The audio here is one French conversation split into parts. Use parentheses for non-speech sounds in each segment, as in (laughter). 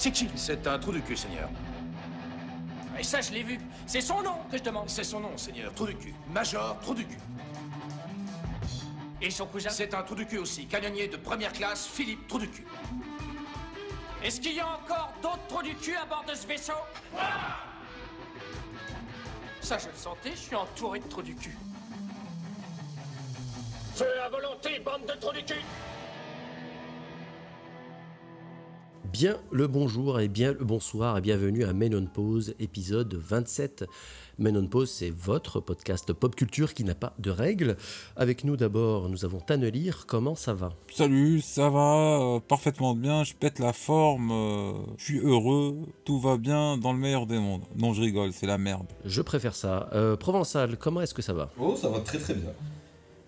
C'est qui C'est un trou du cul, Seigneur. Et ça, je l'ai vu. C'est son nom que je demande. C'est son nom, Seigneur. Trou du cul. Major, trou du cul. Et son cousin C'est un trou du cul aussi. Canonnier de première classe, Philippe, trou du cul. Est-ce qu'il y a encore d'autres trous du cul à bord de ce vaisseau? Ça, je le sentais, je suis entouré de trous du cul. Feu à volonté, bande de trous du cul Bien le bonjour et bien le bonsoir et bienvenue à Men on Pause, épisode 27. Men on Pause, c'est votre podcast pop culture qui n'a pas de règles. Avec nous d'abord, nous avons Tanelir. Comment ça va? Salut, ça va euh, parfaitement bien, je pète la forme, euh, je suis heureux, tout va bien dans le meilleur des mondes. Non, je rigole, c'est la merde. Je préfère ça. Euh, Provençal, comment est-ce que ça va? Oh, ça va très très bien.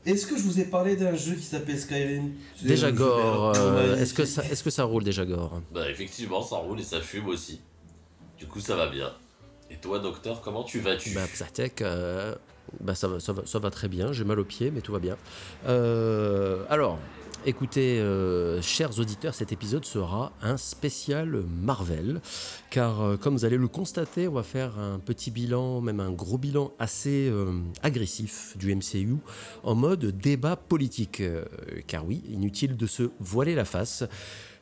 Est-ce que je vous ai parlé d'un jeu qui s'appelle Skyrim? Déjà Gore, euh, est-ce que, ça, est-ce que ça roule déjà Gore? Bah effectivement, ça roule et ça fume aussi. Du coup, ça va bien. Et toi, docteur, comment tu vas-tu? Bah, Psatek, euh, bah ça, va, ça, va, ça va très bien, j'ai mal aux pieds, mais tout va bien. Euh, alors, écoutez, euh, chers auditeurs, cet épisode sera un spécial Marvel, car euh, comme vous allez le constater, on va faire un petit bilan, même un gros bilan assez euh, agressif du MCU, en mode débat politique. Car oui, inutile de se voiler la face.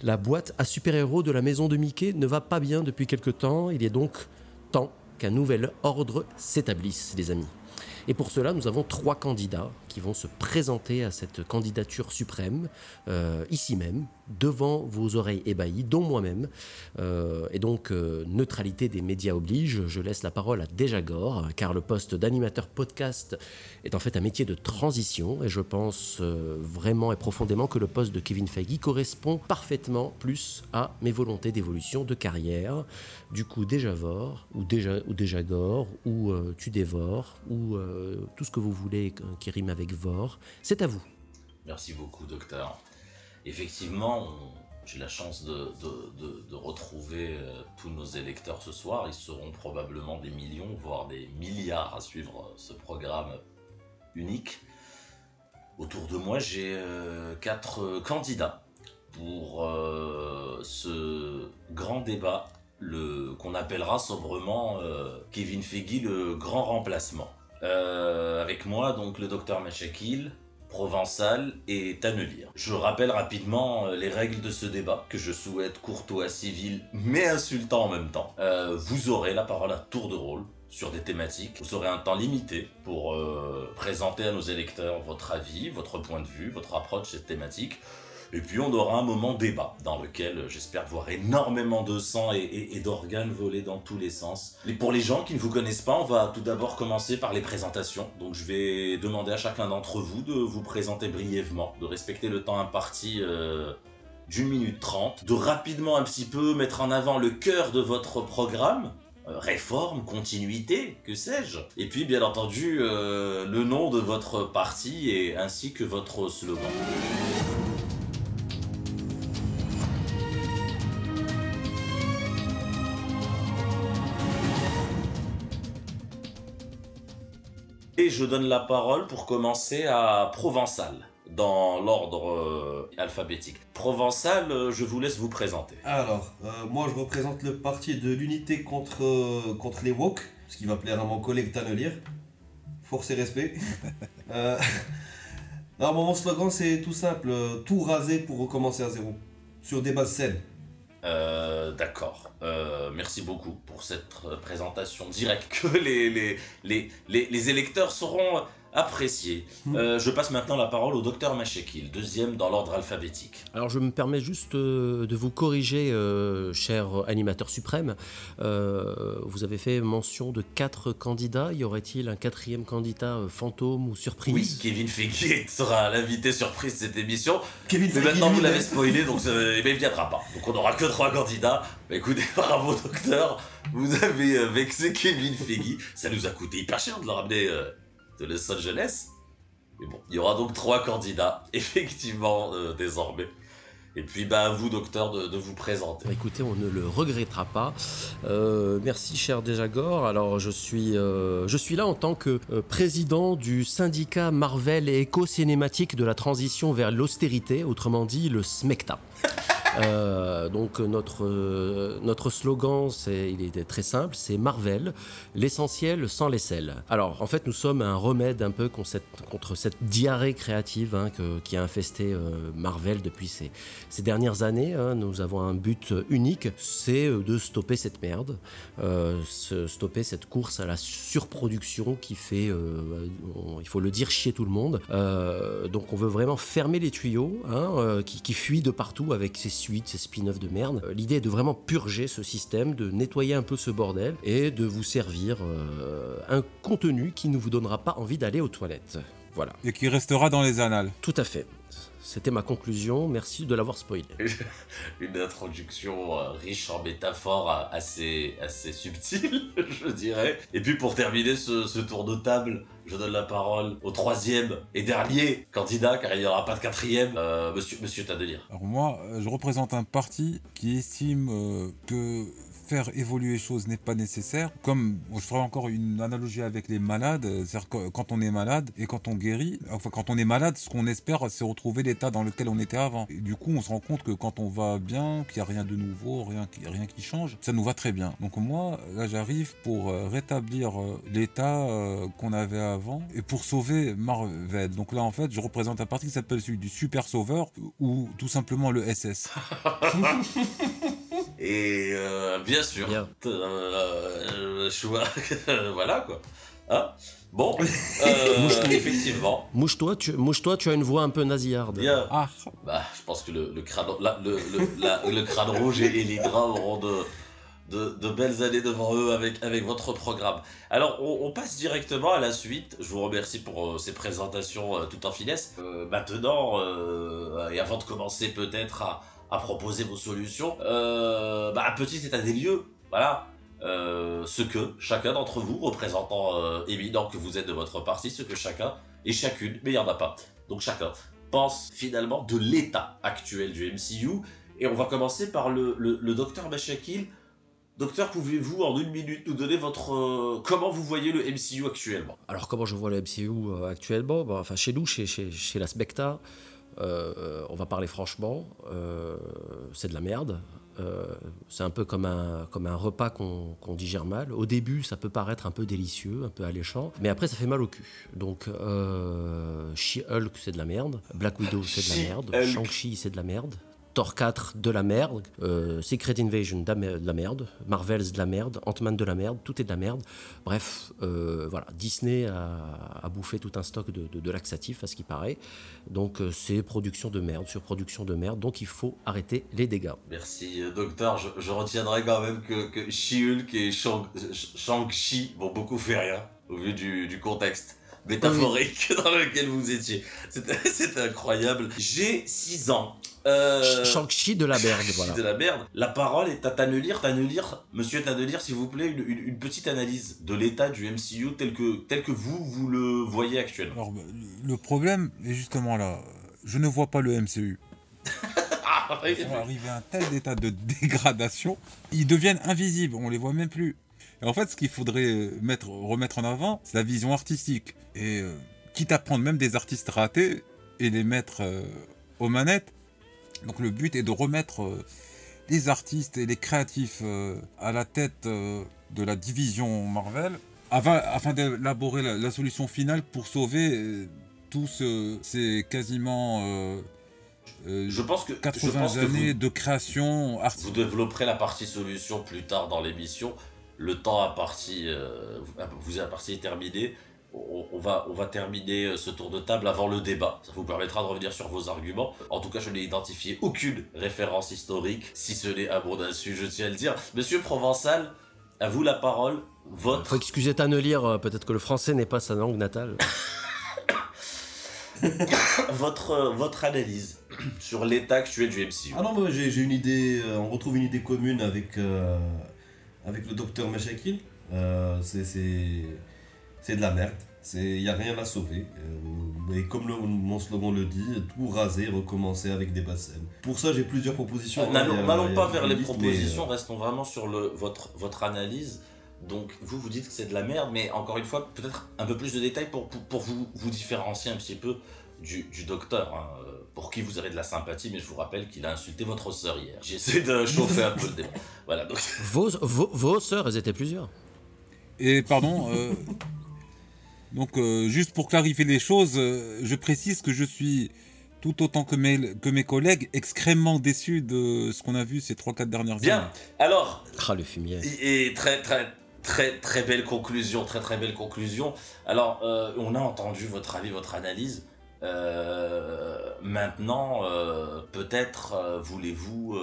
La boîte à super-héros de la maison de Mickey ne va pas bien depuis quelque temps, il est donc temps qu'un nouvel ordre s'établisse, les amis. Et pour cela, nous avons trois candidats qui vont se présenter à cette candidature suprême, euh, ici même, devant vos oreilles ébahies, dont moi-même. Euh, et donc, euh, neutralité des médias oblige, je laisse la parole à Dejagor, car le poste d'animateur podcast est en fait un métier de transition, et je pense euh, vraiment et profondément que le poste de Kevin Feige correspond parfaitement plus à mes volontés d'évolution de carrière. Du coup, Dejavor, ou, Deja, ou Dejagor, ou Tu dévores, ou tout ce que vous voulez qui rime avec vor, c'est à vous. Merci beaucoup, docteur. Effectivement, j'ai la chance de, retrouver euh, tous nos électeurs ce soir. Ils seront probablement des millions, voire des milliards à suivre euh, ce programme unique. Autour de moi, j'ai euh, quatre candidats pour ce grand débat qu'on appellera sobrement Kevin Feige le grand remplacement. Avec moi, donc le docteur Machakil, Provençal et Tannelir. Je rappelle rapidement euh, les règles de ce débat, que je souhaite courtois, civil, mais insultant en même temps. Euh, vous aurez la parole à tour de rôle sur des thématiques. Vous aurez un temps limité pour euh, présenter à nos électeurs votre avis, votre point de vue, votre approche cette thématique. Et puis on aura un moment débat dans lequel euh, j'espère voir énormément de sang et, d'organes voler dans tous les sens. Et pour les gens qui ne vous connaissent pas, on va tout d'abord commencer par les présentations. Donc je vais demander à chacun d'entre vous de vous présenter brièvement, de respecter le temps imparti euh, d'une minute trente, de rapidement un petit peu mettre en avant le cœur de votre programme. euh, Réforme, continuité, que sais-je Et puis bien entendu le nom de votre parti et ainsi que votre slogan. Et je donne la parole pour commencer à Provençal, dans l'ordre euh, alphabétique. Provençal, euh, je vous laisse vous présenter. Alors, euh, moi je représente le parti de l'unité contre, euh, contre les woke, ce qui va plaire à mon collègue Tanelir. Force et respect. (laughs) Euh, (laughs) alors, mon slogan c'est tout simple euh, tout raser pour recommencer à zéro. Sur des bases saines. Euh, D'accord. Euh, merci beaucoup pour cette présentation directe que les, les électeurs sauront apprécier. Hmm. Euh, je passe maintenant la parole au docteur Machekil, deuxième dans l'ordre alphabétique. Alors je me permets juste euh, de vous corriger, euh, cher animateur suprême. Euh, vous avez fait mention de quatre candidats. Y aurait-il un quatrième candidat fantôme ou surprise? Oui, Kevin Feige (laughs) sera l'invité surprise de cette émission. Kevin Mais maintenant vous l'avez spoilé, donc euh, eh ben, il viendra pas. Donc on n'aura que trois candidats. Bah, écoutez, (laughs) bravo docteur, vous avez vexé Kevin Feige. Ça nous a coûté hyper cher de le ramener euh, de Los Angeles. Mais bon, il y aura donc trois candidats, (laughs) effectivement, euh, désormais. Et puis bah, à vous docteur de, vous présenter. Bah, Écoutez, on ne le regrettera pas. Euh, merci, cher Dejagor. Alors, je suis, euh, je suis là en tant que président du syndicat Marvel et éco-cinématique de la transition vers l'austérité, autrement dit le SMECTA. Euh, donc notre, euh, notre slogan, c'est, il est très simple, c'est Marvel, l'essentiel sans les selles. Alors en fait nous sommes un remède un peu contre cette, diarrhée créative hein, que- qui a infesté euh, Marvel depuis ces, dernières années. hein. Nous avons un but unique, c'est de stopper cette merde, stopper cette course à la surproduction qui fait, il faut le dire, chier tout le monde. Donc on veut vraiment fermer les tuyaux hein, qui, qui fuient de partout avec ces suites, ces spin-offs de merde. Euh, L'idée est de vraiment purger ce système, de nettoyer un peu ce bordel et de vous servir euh, un contenu qui ne vous donnera pas envie d'aller aux toilettes. Voilà, Et qui restera dans les annales. tout à fait. C'était ma conclusion, merci de l'avoir spoilé. (laughs) Une introduction euh, riche en métaphores euh, assez, assez subtile, (laughs) je dirais. Et puis pour terminer ce, ce tour de table, je donne la parole au troisième et dernier candidat, car il n'y aura pas de quatrième, euh, monsieur, monsieur Tadelier. Alors moi, je représente un parti qui estime euh, que faire évoluer les choses n'est pas nécessaire. Comme je ferai encore une analogie avec les malades, c'est-à-dire quand on est malade et quand on guérit, enfin quand on est malade, ce qu'on espère, c'est retrouver l'état dans lequel on était avant. Du coup, on se rend compte que quand on va bien, qu'il n'y a rien de nouveau, rien rien qui change, ça nous va très bien. Donc moi, là, j'arrive pour euh, rétablir euh, l'état euh, qu'on avait avant et pour sauver Marvel. Donc là, en fait, je représente un parti qui s'appelle celui du Super Sauveur ou tout simplement le SS. (laughs) Et euh, bien sûr, Bien. euh, euh, voilà quoi. Hein? Bon, (laughs) euh, effectivement, Mouche-toi, tu, mouche-toi, tu as une voix un peu nasillarde. bien. Ah, Bah, je pense que le, le crâne, la- le, le- la- le crâne rouge et, l'hydra auront de, de, de belles années devant eux avec, avec votre programme. Alors, on, on passe directement à la suite. Je vous remercie pour euh, ces présentations euh, tout en finesse. Euh, maintenant, euh, et avant de commencer peut-être à, à proposer vos solutions, euh, bah, un petit état des lieux. Voilà. Euh, ce que chacun d'entre vous, représentant euh, éminent que vous êtes de votre parti, ce que chacun et chacune, mais il n'y en a pas. Donc chacun pense finalement de l'état actuel du MCU. Et on va commencer par le, le, docteur Machakil. Docteur, pouvez-vous en une minute nous donner votre... euh, comment vous voyez le MCU actuellement? Alors comment je vois le MCU actuellement? Bah, Enfin chez nous, chez, chez, chez la Specta, euh, on va parler franchement, euh, c'est de la merde. Euh, c'est un peu comme un, comme un repas qu'on qu'on digère mal. Au début, ça peut paraître un peu délicieux, un peu alléchant, mais après, ça fait mal au cul. Donc, She-Hulk, c'est de la merde. Black Widow, c'est de la merde. Shang-Chi, c'est de la merde. Thor 4, de la merde. Euh, Secret Invasion, de la mer- de la merde. Marvels, de la merde. Ant-Man, de la merde. Tout est de la merde. Bref, euh, voilà. Disney a, a bouffé tout un stock de, de, de laxatifs, à ce qui paraît. Donc, euh, c'est production de merde sur production de merde. Donc, il faut arrêter les dégâts. Merci, docteur. Je, je retiendrai quand même que, que She-Hulk et Shang- Shang-Chi m'ont beaucoup fait rien, au vu du, du contexte métaphorique (laughs) dans lequel vous étiez. C'était (laughs) incroyable. J'ai 6 ans. Euh, Shang-Chi de la (laughs) Shang-Chi voilà. de la parole est à Tannelir. Tannelir, monsieur Tannelir, s'il vous plaît, une, une- une petite analyse de l'état du MCU tel que, tel que vous, vous le voyez actuellement. alors bah, le- problème est justement là. Je ne vois pas le MCU. (laughs) Ah, Ils sont arrivés à un tel état de (laughs) dégradation, ils deviennent invisibles, on les voit même plus. Et en fait, ce qu'il faudrait mettre, remettre en avant, c'est la vision artistique. Et euh, quitte à prendre même des artistes ratés et les mettre euh, aux manettes. Donc le but est de remettre euh, les artistes et les créatifs euh, à la tête euh, de la division Marvel, afin, afin d'élaborer la, la solution finale pour sauver tous ce- ces quasiment Je pense que, je 80 pense que vous- années de création Vous artistique. développerez la partie solution plus tard dans l'émission. Le temps à partie, vous à partie est terminé. On, on va, on va terminer euh, ce tour de table avant le débat. Ça vous permettra de revenir sur vos arguments. En tout cas, je n'ai identifié aucune référence historique, si ce n'est à mon insu, je tiens à le dire. Monsieur Provençal, à vous la parole. Votre Faut excuser Tannelier, euh, peut-être que le français n'est pas sa langue natale. (coughs) votre, euh, votre analyse sur l'état actuel du MCU. Ah non, moi j'ai j'ai une idée, euh, on retrouve une idée commune avec, euh, avec le docteur Machakil. Euh, c'est- c'est de la merde, il n'y a rien à sauver. Euh, et comme le- mon slogan le dit, tout raser, recommencer avec des bassines. Pour ça, j'ai plusieurs propositions. hein, N'allons a pas vers les liste, propositions, euh, restons vraiment sur le, votre, votre analyse. Donc, vous, vous dites que c'est de la merde, mais encore une fois, peut-être un peu plus de détails pour, pour, pour vous, vous différencier un petit peu du, du docteur, hein, euh, pour qui vous avez de la sympathie, mais je vous rappelle qu'il a insulté votre sœur hier. J'essaie de chauffer un peu le débat. Voilà, donc Vos, vos, vos sœurs, elles étaient plusieurs. Et pardon, euh, donc euh, juste pour clarifier les choses, euh, je précise que je suis tout autant que mes, que mes collègues extrêmement déçu de ce qu'on a vu ces 3-4 dernières années. bien. Alors, Ah, le fumier. Et, et très très très très belle conclusion, très très belle conclusion. Alors, euh, on a entendu votre avis, votre analyse. Euh, maintenant, euh, peut-être euh, voulez-vous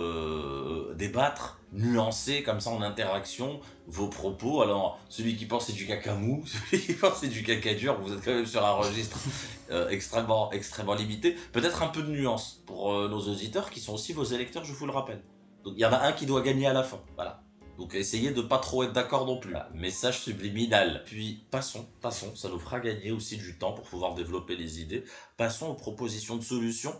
débattre, nuancer comme ça en interaction vos propos? Alors, celui qui pense c'est du caca mou, (laughs) celui qui pense c'est du caca dur, vous êtes quand même sur un registre extrêmement extrêmement limité. Peut-être un peu de nuance pour nos auditeurs qui sont aussi vos électeurs, je vous le rappelle. Donc, il y en a un qui doit gagner à la fin. Voilà. Donc essayez de pas trop être d'accord non plus. Message subliminal. Puis passons, passons, ça nous fera gagner aussi du temps pour pouvoir développer les idées. Passons aux propositions de solutions.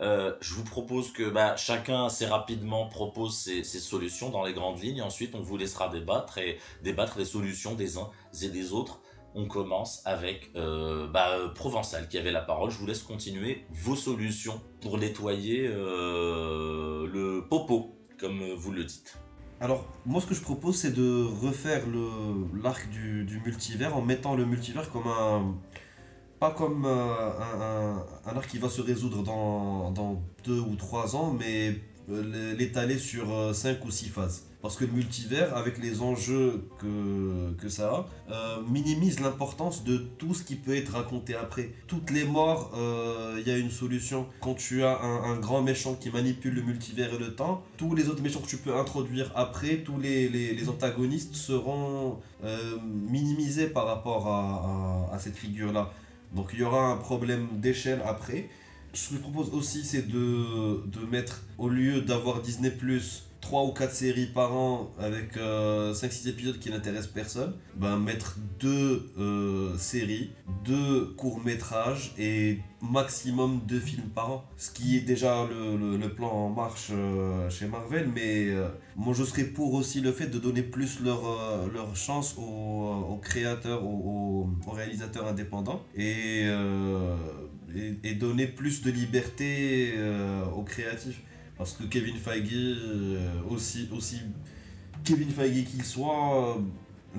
Euh, je vous propose que bah, chacun assez rapidement propose ses, solutions dans les grandes lignes. Ensuite, on vous laissera débattre et débattre des solutions des uns et des autres. On commence avec euh, bah, Provençal qui avait la parole. Je vous laisse continuer vos solutions pour nettoyer euh, le popo, comme vous le dites. Alors, moi, ce que je propose, c'est de refaire l'arc du, multivers en mettant le multivers comme un. Pas comme euh, un arc qui va se résoudre dans, dans deux ou trois ans, mais euh, l'étaler sur euh, cinq ou six phases. Parce que le multivers, avec les enjeux que, que ça a, euh, minimise l'importance de tout ce qui peut être raconté après. Toutes les morts, euh, il y a une solution. Quand tu as un, grand méchant qui manipule le multivers et le temps, tous les autres méchants que tu peux introduire après, tous les, les- antagonistes seront euh, minimisés par rapport à, à- à cette figure-là. Donc il y aura un problème d'échelle après. Ce que je propose aussi, c'est de, de mettre, au lieu d'avoir Disney ⁇ 3 ou 4 séries par an avec 5-6 épisodes qui n'intéressent personne, ben mettre deux euh, séries, deux courts-métrages et maximum deux films par an. Ce qui est déjà le, plan en marche euh, chez Marvel, mais euh, moi je serais pour aussi le fait de donner plus leur, euh, chance aux, aux créateurs, aux, aux- réalisateurs indépendants et, euh, et, donner plus de liberté euh, aux créatifs. Parce que Kevin Feige, euh, aussi, aussi Kevin Feige qu'il soit, euh,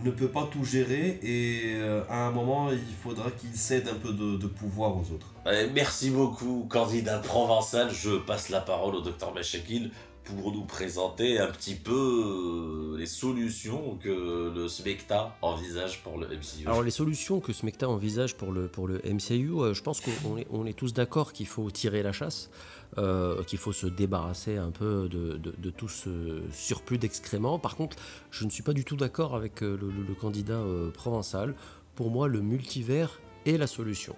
ne peut pas tout gérer et euh, à un moment il faudra qu'il cède un peu de, de pouvoir aux autres. Merci beaucoup, candidat provençal. Je passe la parole au docteur Meshekil pour nous présenter un petit peu les solutions que le SMECTA envisage pour le MCU. Alors les solutions que Smecta envisage pour le, pour le MCU, euh, je pense qu'on est, on est tous d'accord qu'il faut tirer la chasse, euh, qu'il faut se débarrasser un peu de, tout ce surplus d'excréments. Par contre, je ne suis pas du tout d'accord avec euh, le, candidat euh, provençal. Pour moi, le multivers est la solution.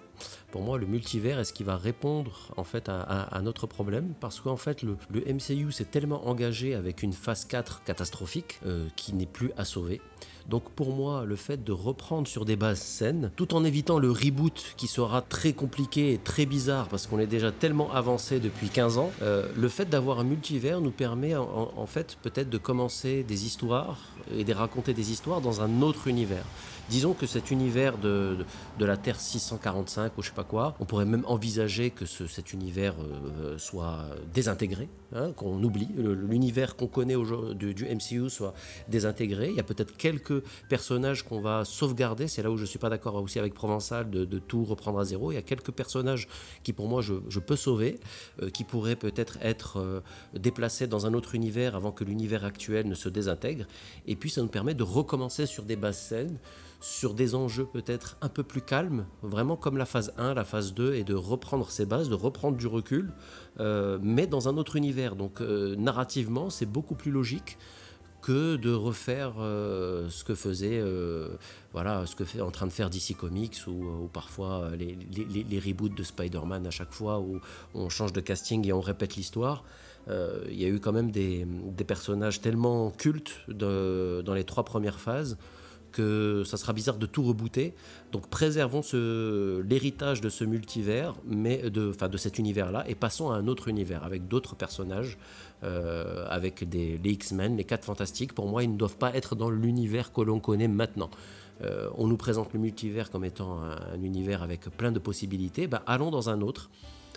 Pour moi, le multivers est ce qui va répondre en fait à, notre problème, parce qu'en fait, le, MCU s'est tellement engagé avec une phase 4 catastrophique qui n'est plus à sauver. Donc pour moi, le fait de reprendre sur des bases saines, tout en évitant le reboot qui sera très compliqué et très bizarre parce qu'on est déjà tellement avancé depuis 15 ans, euh, le fait d'avoir un multivers nous permet en, fait peut-être de commencer des histoires et de raconter des histoires dans un autre univers. Disons que cet univers de, de, la Terre 645 ou je sais pas quoi, on pourrait même envisager que ce- cet univers euh, soit désintégré, hein, qu'on oublie, l'univers qu'on connaît du, du MCU soit désintégré. Il y a peut-être quelques personnages qu'on va sauvegarder, c'est là où je suis pas d'accord aussi avec Provençal de, tout reprendre à zéro. Il y a quelques personnages qui pour moi je, peux sauver, euh, qui pourraient peut-être être euh, déplacés dans un autre univers avant que l'univers actuel ne se désintègre. Et puis ça nous permet de recommencer sur des bases saines sur des enjeux peut-être un peu plus calmes, vraiment comme la phase 1, la phase 2, et de reprendre ses bases, de reprendre du recul, euh, mais dans un autre univers. Donc narrativement, c'est beaucoup plus logique que de refaire euh, ce que faisait, euh, voilà, ce que fait en train de faire DC Comics ou, ou parfois euh, les, reboots de Spider-Man à chaque fois où on change de casting et on répète l'histoire. Euh, Il y a eu quand même des, personnages tellement cultes dans les trois premières phases que ça sera bizarre de tout rebooter. Donc préservons ce- l'héritage de ce multivers, mais de, enfin, de cet univers-là, et passons à un autre univers avec d'autres personnages, euh, avec des, les X-Men, les 4 Fantastiques. Pour moi, ils ne doivent pas être dans l'univers que l'on connaît maintenant. euh, on nous présente le multivers comme étant un, univers avec plein de possibilités, bah, allons dans un autre.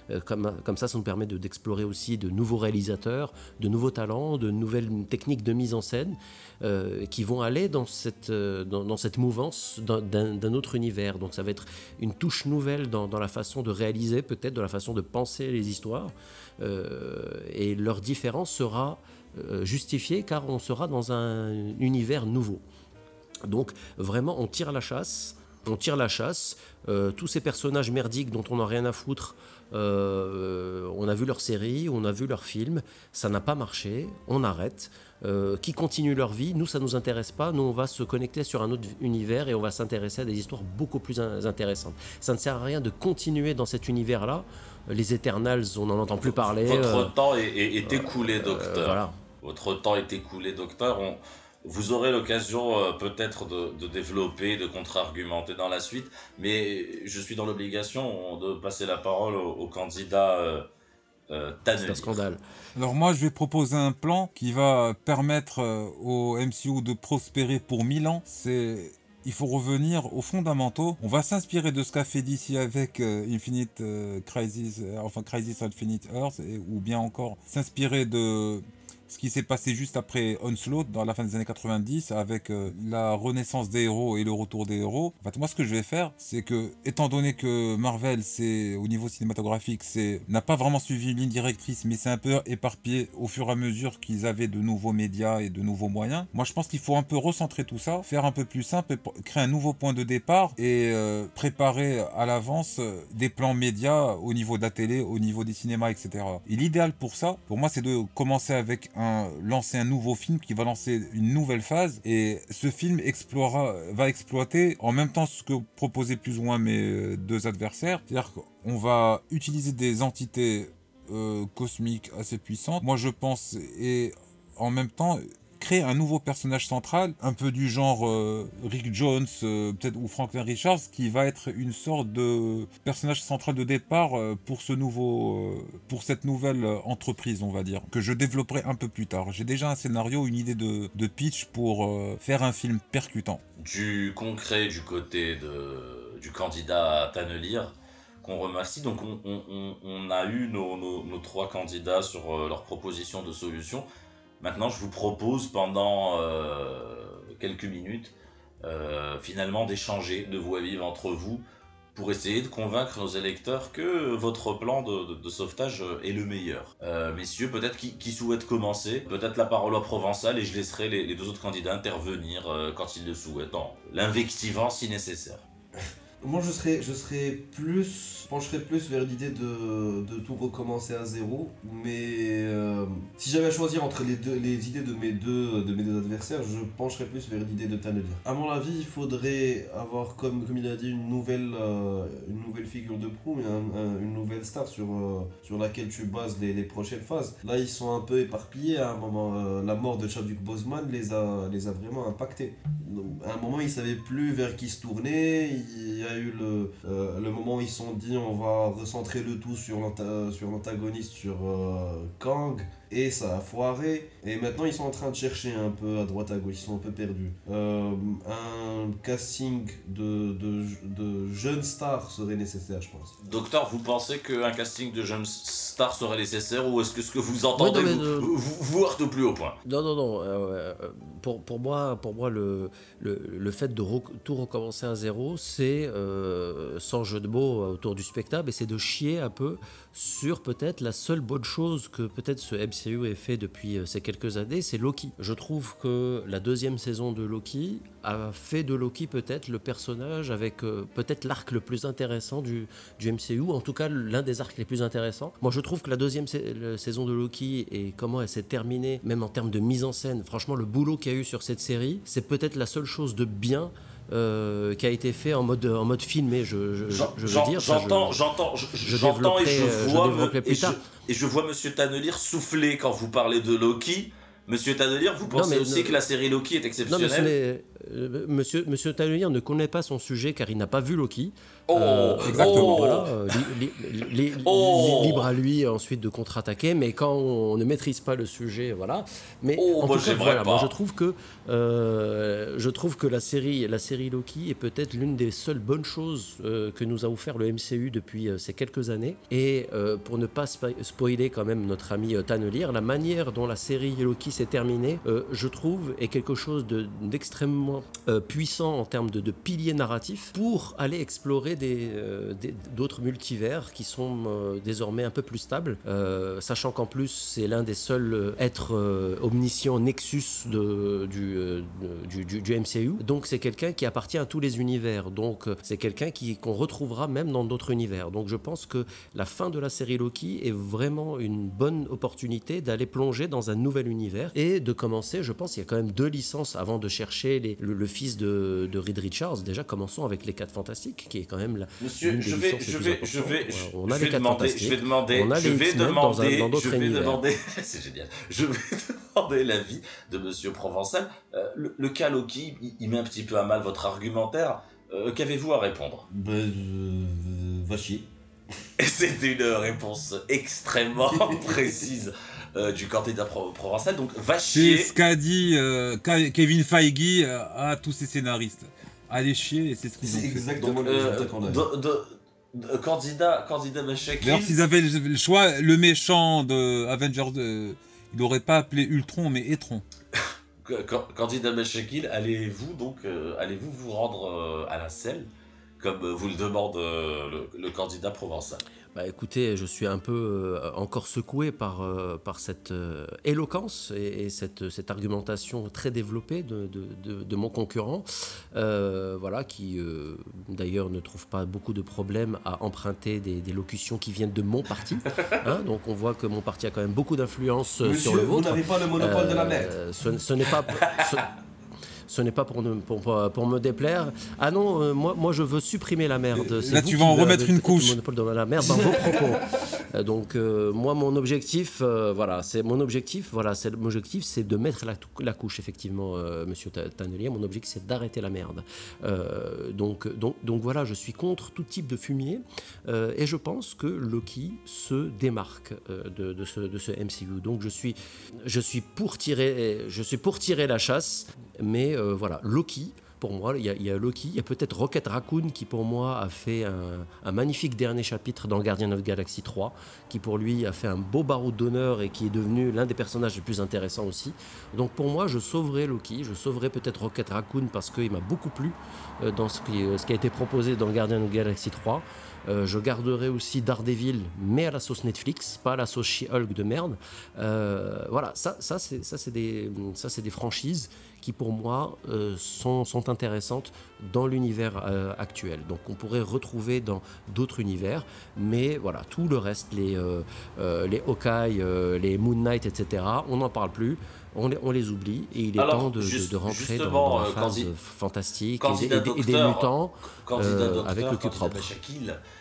Euh, comme, ça, ça nous permet d'explorer aussi de nouveaux réalisateurs, de nouveaux talents, de nouvelles techniques de mise en scène euh, qui vont aller dans cette, dans, cette mouvance d'un autre univers. Donc ça va être une touche nouvelle dans, dans la façon de réaliser, peut-être dans la façon de penser les histoires. et leur différence sera justifiée car on sera dans un univers nouveau. Donc vraiment, on tire la chasse. On tire la chasse. Euh, tous ces personnages merdiques dont on n'a rien à foutre, euh, on a vu leur série, on a vu leur film, ça n'a pas marché, on arrête. Euh, qui continuent leur vie, nous ça nous intéresse pas, nous on va se connecter sur un autre univers et on va s'intéresser à des histoires beaucoup plus intéressantes. Ça ne sert à rien de continuer dans cet univers-là. Les Eternals, on n'en entend plus parler. Votre temps est, écoulé, docteur. Voilà. Votre temps est écoulé, docteur. On, vous aurez l'occasion euh, peut-être de, développer, de contre-argumenter dans la suite, mais je suis dans l'obligation de passer la parole au, candidat euh, euh C'est un scandale. Alors moi, je vais proposer un plan qui va permettre euh, au MCU de prospérer pour mille ans. C'est il faut revenir aux fondamentaux. On va s'inspirer de ce qu'a fait d'ici avec Infinite Crisis, enfin Crisis Infinite Earth, ou bien encore s'inspirer de ce qui s'est passé juste après Onslaught dans la fin des années 90 avec euh, la renaissance des héros et le retour des héros. En moi, ce que je vais faire, c'est que, étant donné que Marvel, c'est au niveau cinématographique, c'est n'a pas vraiment suivi une ligne directrice, mais c'est un peu éparpillé au fur et à mesure qu'ils avaient de nouveaux médias et de nouveaux moyens. Moi, je pense qu'il faut un peu recentrer tout ça, faire un peu plus simple, créer un nouveau point de départ et euh, préparer à l'avance euh, des plans médias au niveau de la télé, au niveau des cinémas, etc. Et l'idéal pour ça, pour moi, c'est de commencer avec lancer un nouveau film qui va lancer une nouvelle phase et ce film explorera, va exploiter en même temps ce que proposaient plus ou moins mes euh, deux adversaires. C'est-à-dire qu'on va utiliser des entités euh, cosmiques assez puissantes. Moi je pense et en même temps créer un nouveau personnage central, un peu du genre euh, Rick Jones, euh, peut-être ou Franklin Richards, qui va être une sorte de personnage central de départ euh, pour ce nouveau, pour cette nouvelle entreprise, on va dire, que je développerai un peu plus tard. J'ai déjà un scénario, une idée de, pitch pour faire un film percutant. Du concret du côté de, du candidat Tannelir qu'on remercie. Donc on, a eu nos, nos, trois candidats sur leurs propositions de solutions. Maintenant, je vous propose pendant euh, quelques minutes, euh, finalement, d'échanger de voix vive entre vous pour essayer de convaincre nos électeurs que votre plan de, sauvetage est le meilleur. Euh, messieurs, peut-être qui, souhaitent commencer? Peut-être la parole au provençal et je laisserai les, deux autres candidats intervenir quand ils le souhaitent, en l'invectivant si nécessaire. Moi, je serais, je serais plus, pencherais plus vers l'idée de, de, tout recommencer à zéro. Mais euh, si j'avais à choisir entre les, deux, les idées de mes deux, de mes deux adversaires, je pencherais plus vers l'idée de Tannelir. À mon avis, il faudrait avoir, comme, comme il a dit, une nouvelle, euh, une nouvelle figure de proue, une nouvelle star sur, euh, sur laquelle tu bases les, les, prochaines phases. Là, ils sont un peu éparpillés à un moment. la mort de Chadwick Boseman les a, les a vraiment impactés. à un moment, ils savaient plus vers qui se tourner. Eu le, euh, le moment où ils se sont dit on va recentrer le tout sur l'antagoniste, sur euh, Kang et ça a foiré. Et maintenant, ils sont en train de chercher un peu à droite à gauche, ils sont un peu perdus. Euh, un casting de, de, de, jeunes stars serait nécessaire, je pense. Docteur, vous pensez qu'un casting de jeunes stars serait nécessaire ou est-ce que ce que vous entendez vous, vous, heurte au plus haut point? Non, non, non. Euh, pour, pour, moi, pour moi le, le, le fait de tout recommencer à zéro, c'est, euh, sans jeu de mots autour du spectacle, et c'est de chier un peu sur peut-être la seule bonne chose que peut-être ce MCU ait fait depuis euh, ces quelques années, c'est Loki. Je trouve que la deuxième saison de Loki a fait de Loki peut-être le personnage avec euh, peut-être l'arc le plus intéressant du, du MCU, en tout cas l'un des arcs les plus intéressants. Moi je trouve que la deuxième saison de Loki et comment elle s'est terminée, même en termes de mise en scène, franchement le boulot qu'il y a eu sur cette série, c'est peut-être la seule chose de bien euh, qui a été fait en mode, en mode filmé, je, je, je veux dire. J'entends, j'entends, j'entends et je vois, et, je, et je vois Monsieur Tannelir souffler quand vous parlez de Loki. Monsieur Tannelier, vous pensez mais aussi que la série Loki est Non, mais exceptionnelle? euh, Monsieur, Monsieur Tannelier ne connaît pas son sujet car il n'a pas vu Loki. Oh, Euh, exactement. oh. Voilà, euh, li- li- li- li- Oh. libre à lui ensuite de contre-attaquer, mais quand on ne maîtrise pas le sujet, voilà. Mais Oh, en tout cas, voilà, moi je trouve que euh, je trouve que la série, la série Loki est peut-être l'une des seules bonnes choses euh, que nous a offert le MCU depuis euh, ces quelques années. Et euh, pour ne pas spo- spoiler quand même notre ami euh, Tannelier, la manière dont la série Loki s'est terminée, euh, je trouve, est quelque chose de- d'extrêmement euh, puissant en termes de, de piliers narratifs pour aller explorer d'autres multivers qui sont euh, désormais un peu plus stables, euh, sachant qu'en plus c'est l'un des seuls euh, êtres euh, omniscients nexus du, euh, MCU. Donc c'est quelqu'un qui appartient à tous les univers. Donc euh, c'est quelqu'un qu'on retrouvera même dans d'autres univers. Donc je pense que la fin de la série Loki est vraiment une bonne opportunité d'aller plonger dans un nouvel univers et de commencer, je pense, il y a quand même deux licences avant de chercher le fils de, de Reed Richards. Déjà commençons avec les 4 Fantastiques, qui est quand même la, Monsieur, l'une des je vais, je vais, je vais, On a je les vais demander, je vais demander, On a je les vais X-Men dans un- demander, dans je vais univers. demander, (laughs) c'est génial, je vais (laughs) demander l'avis de Monsieur Provençal. Euh, le, le cas Loki, il, il met un petit peu à mal votre argumentaire. Euh, Qu'avez-vous à répondre? Ben, euh, va chier. (laughs) C'est une réponse extrêmement précise euh, du candidat pro- provençal. Donc va C'est chier. ce qu'a dit euh, Kevin Feige euh, à tous ses scénaristes. Allez chier, et c'est ce qu'ils ont C'est fait. exactement le Euh, résultat qu'on a. de- de- de- candidat, candidat Machaki. D'ailleurs, s'ils avaient le, choix, le méchant de Avengers, euh, il n'aurait pas appelé Ultron, mais Etron. Ca- (laughs) ca- Candidat Machakil, allez-vous donc euh, allez-vous vous rendre euh, à la selle comme vous le demande euh, le, le candidat provençal? Bah écoutez, je suis un peu euh, encore secoué par, euh, par cette euh, éloquence et, et cette, cette argumentation très développée de, de- de- de mon concurrent, voilà, qui d'ailleurs ne trouve pas beaucoup de problèmes à emprunter des, des locutions qui viennent de mon parti. (laughs) hein. donc on voit que mon parti a quand même beaucoup d'influence sur le vous vôtre. n'avez pas le monopole de la merde. Ce, ce n'est pas. ce- ce n'est pas pour, ne- pour, pour- pour me déplaire. Ah non, euh, moi, moi je veux supprimer la merde. C'est là, tu vas en remettre une le couche. monopole de la merde dans vos propos. (laughs) Euh, donc euh, moi mon objectif, euh, voilà, c'est mon objectif, voilà, c'est mon objectif, c'est de mettre la, couche effectivement, Monsieur Ta- Tannelier. Mon objectif c'est d'arrêter la merde. Donc donc donc voilà, je suis contre tout type de fumier et je pense que Loki se démarque de, ce, de ce MCU. Donc je suis je suis pour tirer je suis pour tirer la chasse, mais voilà Loki. Pour moi, il y, a, Loki, il y a peut-être Rocket Raccoon qui, pour moi, a fait un, magnifique dernier chapitre dans Guardian of Galaxy 3, qui, pour lui, a fait un beau barreau d'honneur et qui est devenu l'un des personnages les plus intéressants aussi. Donc, pour moi, je sauverai Loki, je sauverai peut-être Rocket Raccoon parce qu'il m'a beaucoup plu euh, dans ce qui, ce qui a été proposé dans Guardian of Galaxy 3. Euh, je garderai aussi Daredevil, mais à la sauce Netflix, pas à la sauce She-Hulk de merde. Euh, voilà, ça, ça c'est des, ça, c'est des franchises qui, pour moi, euh, sont, sont intéressantes dans l'univers euh, actuel. Donc, on pourrait retrouver dans d'autres univers, mais voilà, tout le reste, les, euh, euh, les Hawkeye, les Moon Knight, etc., on n'en parle plus. On les, on les oublie et il est Alors, temps de, de- juste- de rentrer dans, dans la phase fantastique et et des- et des docteur, mutants. Docteur, avec le cul propre.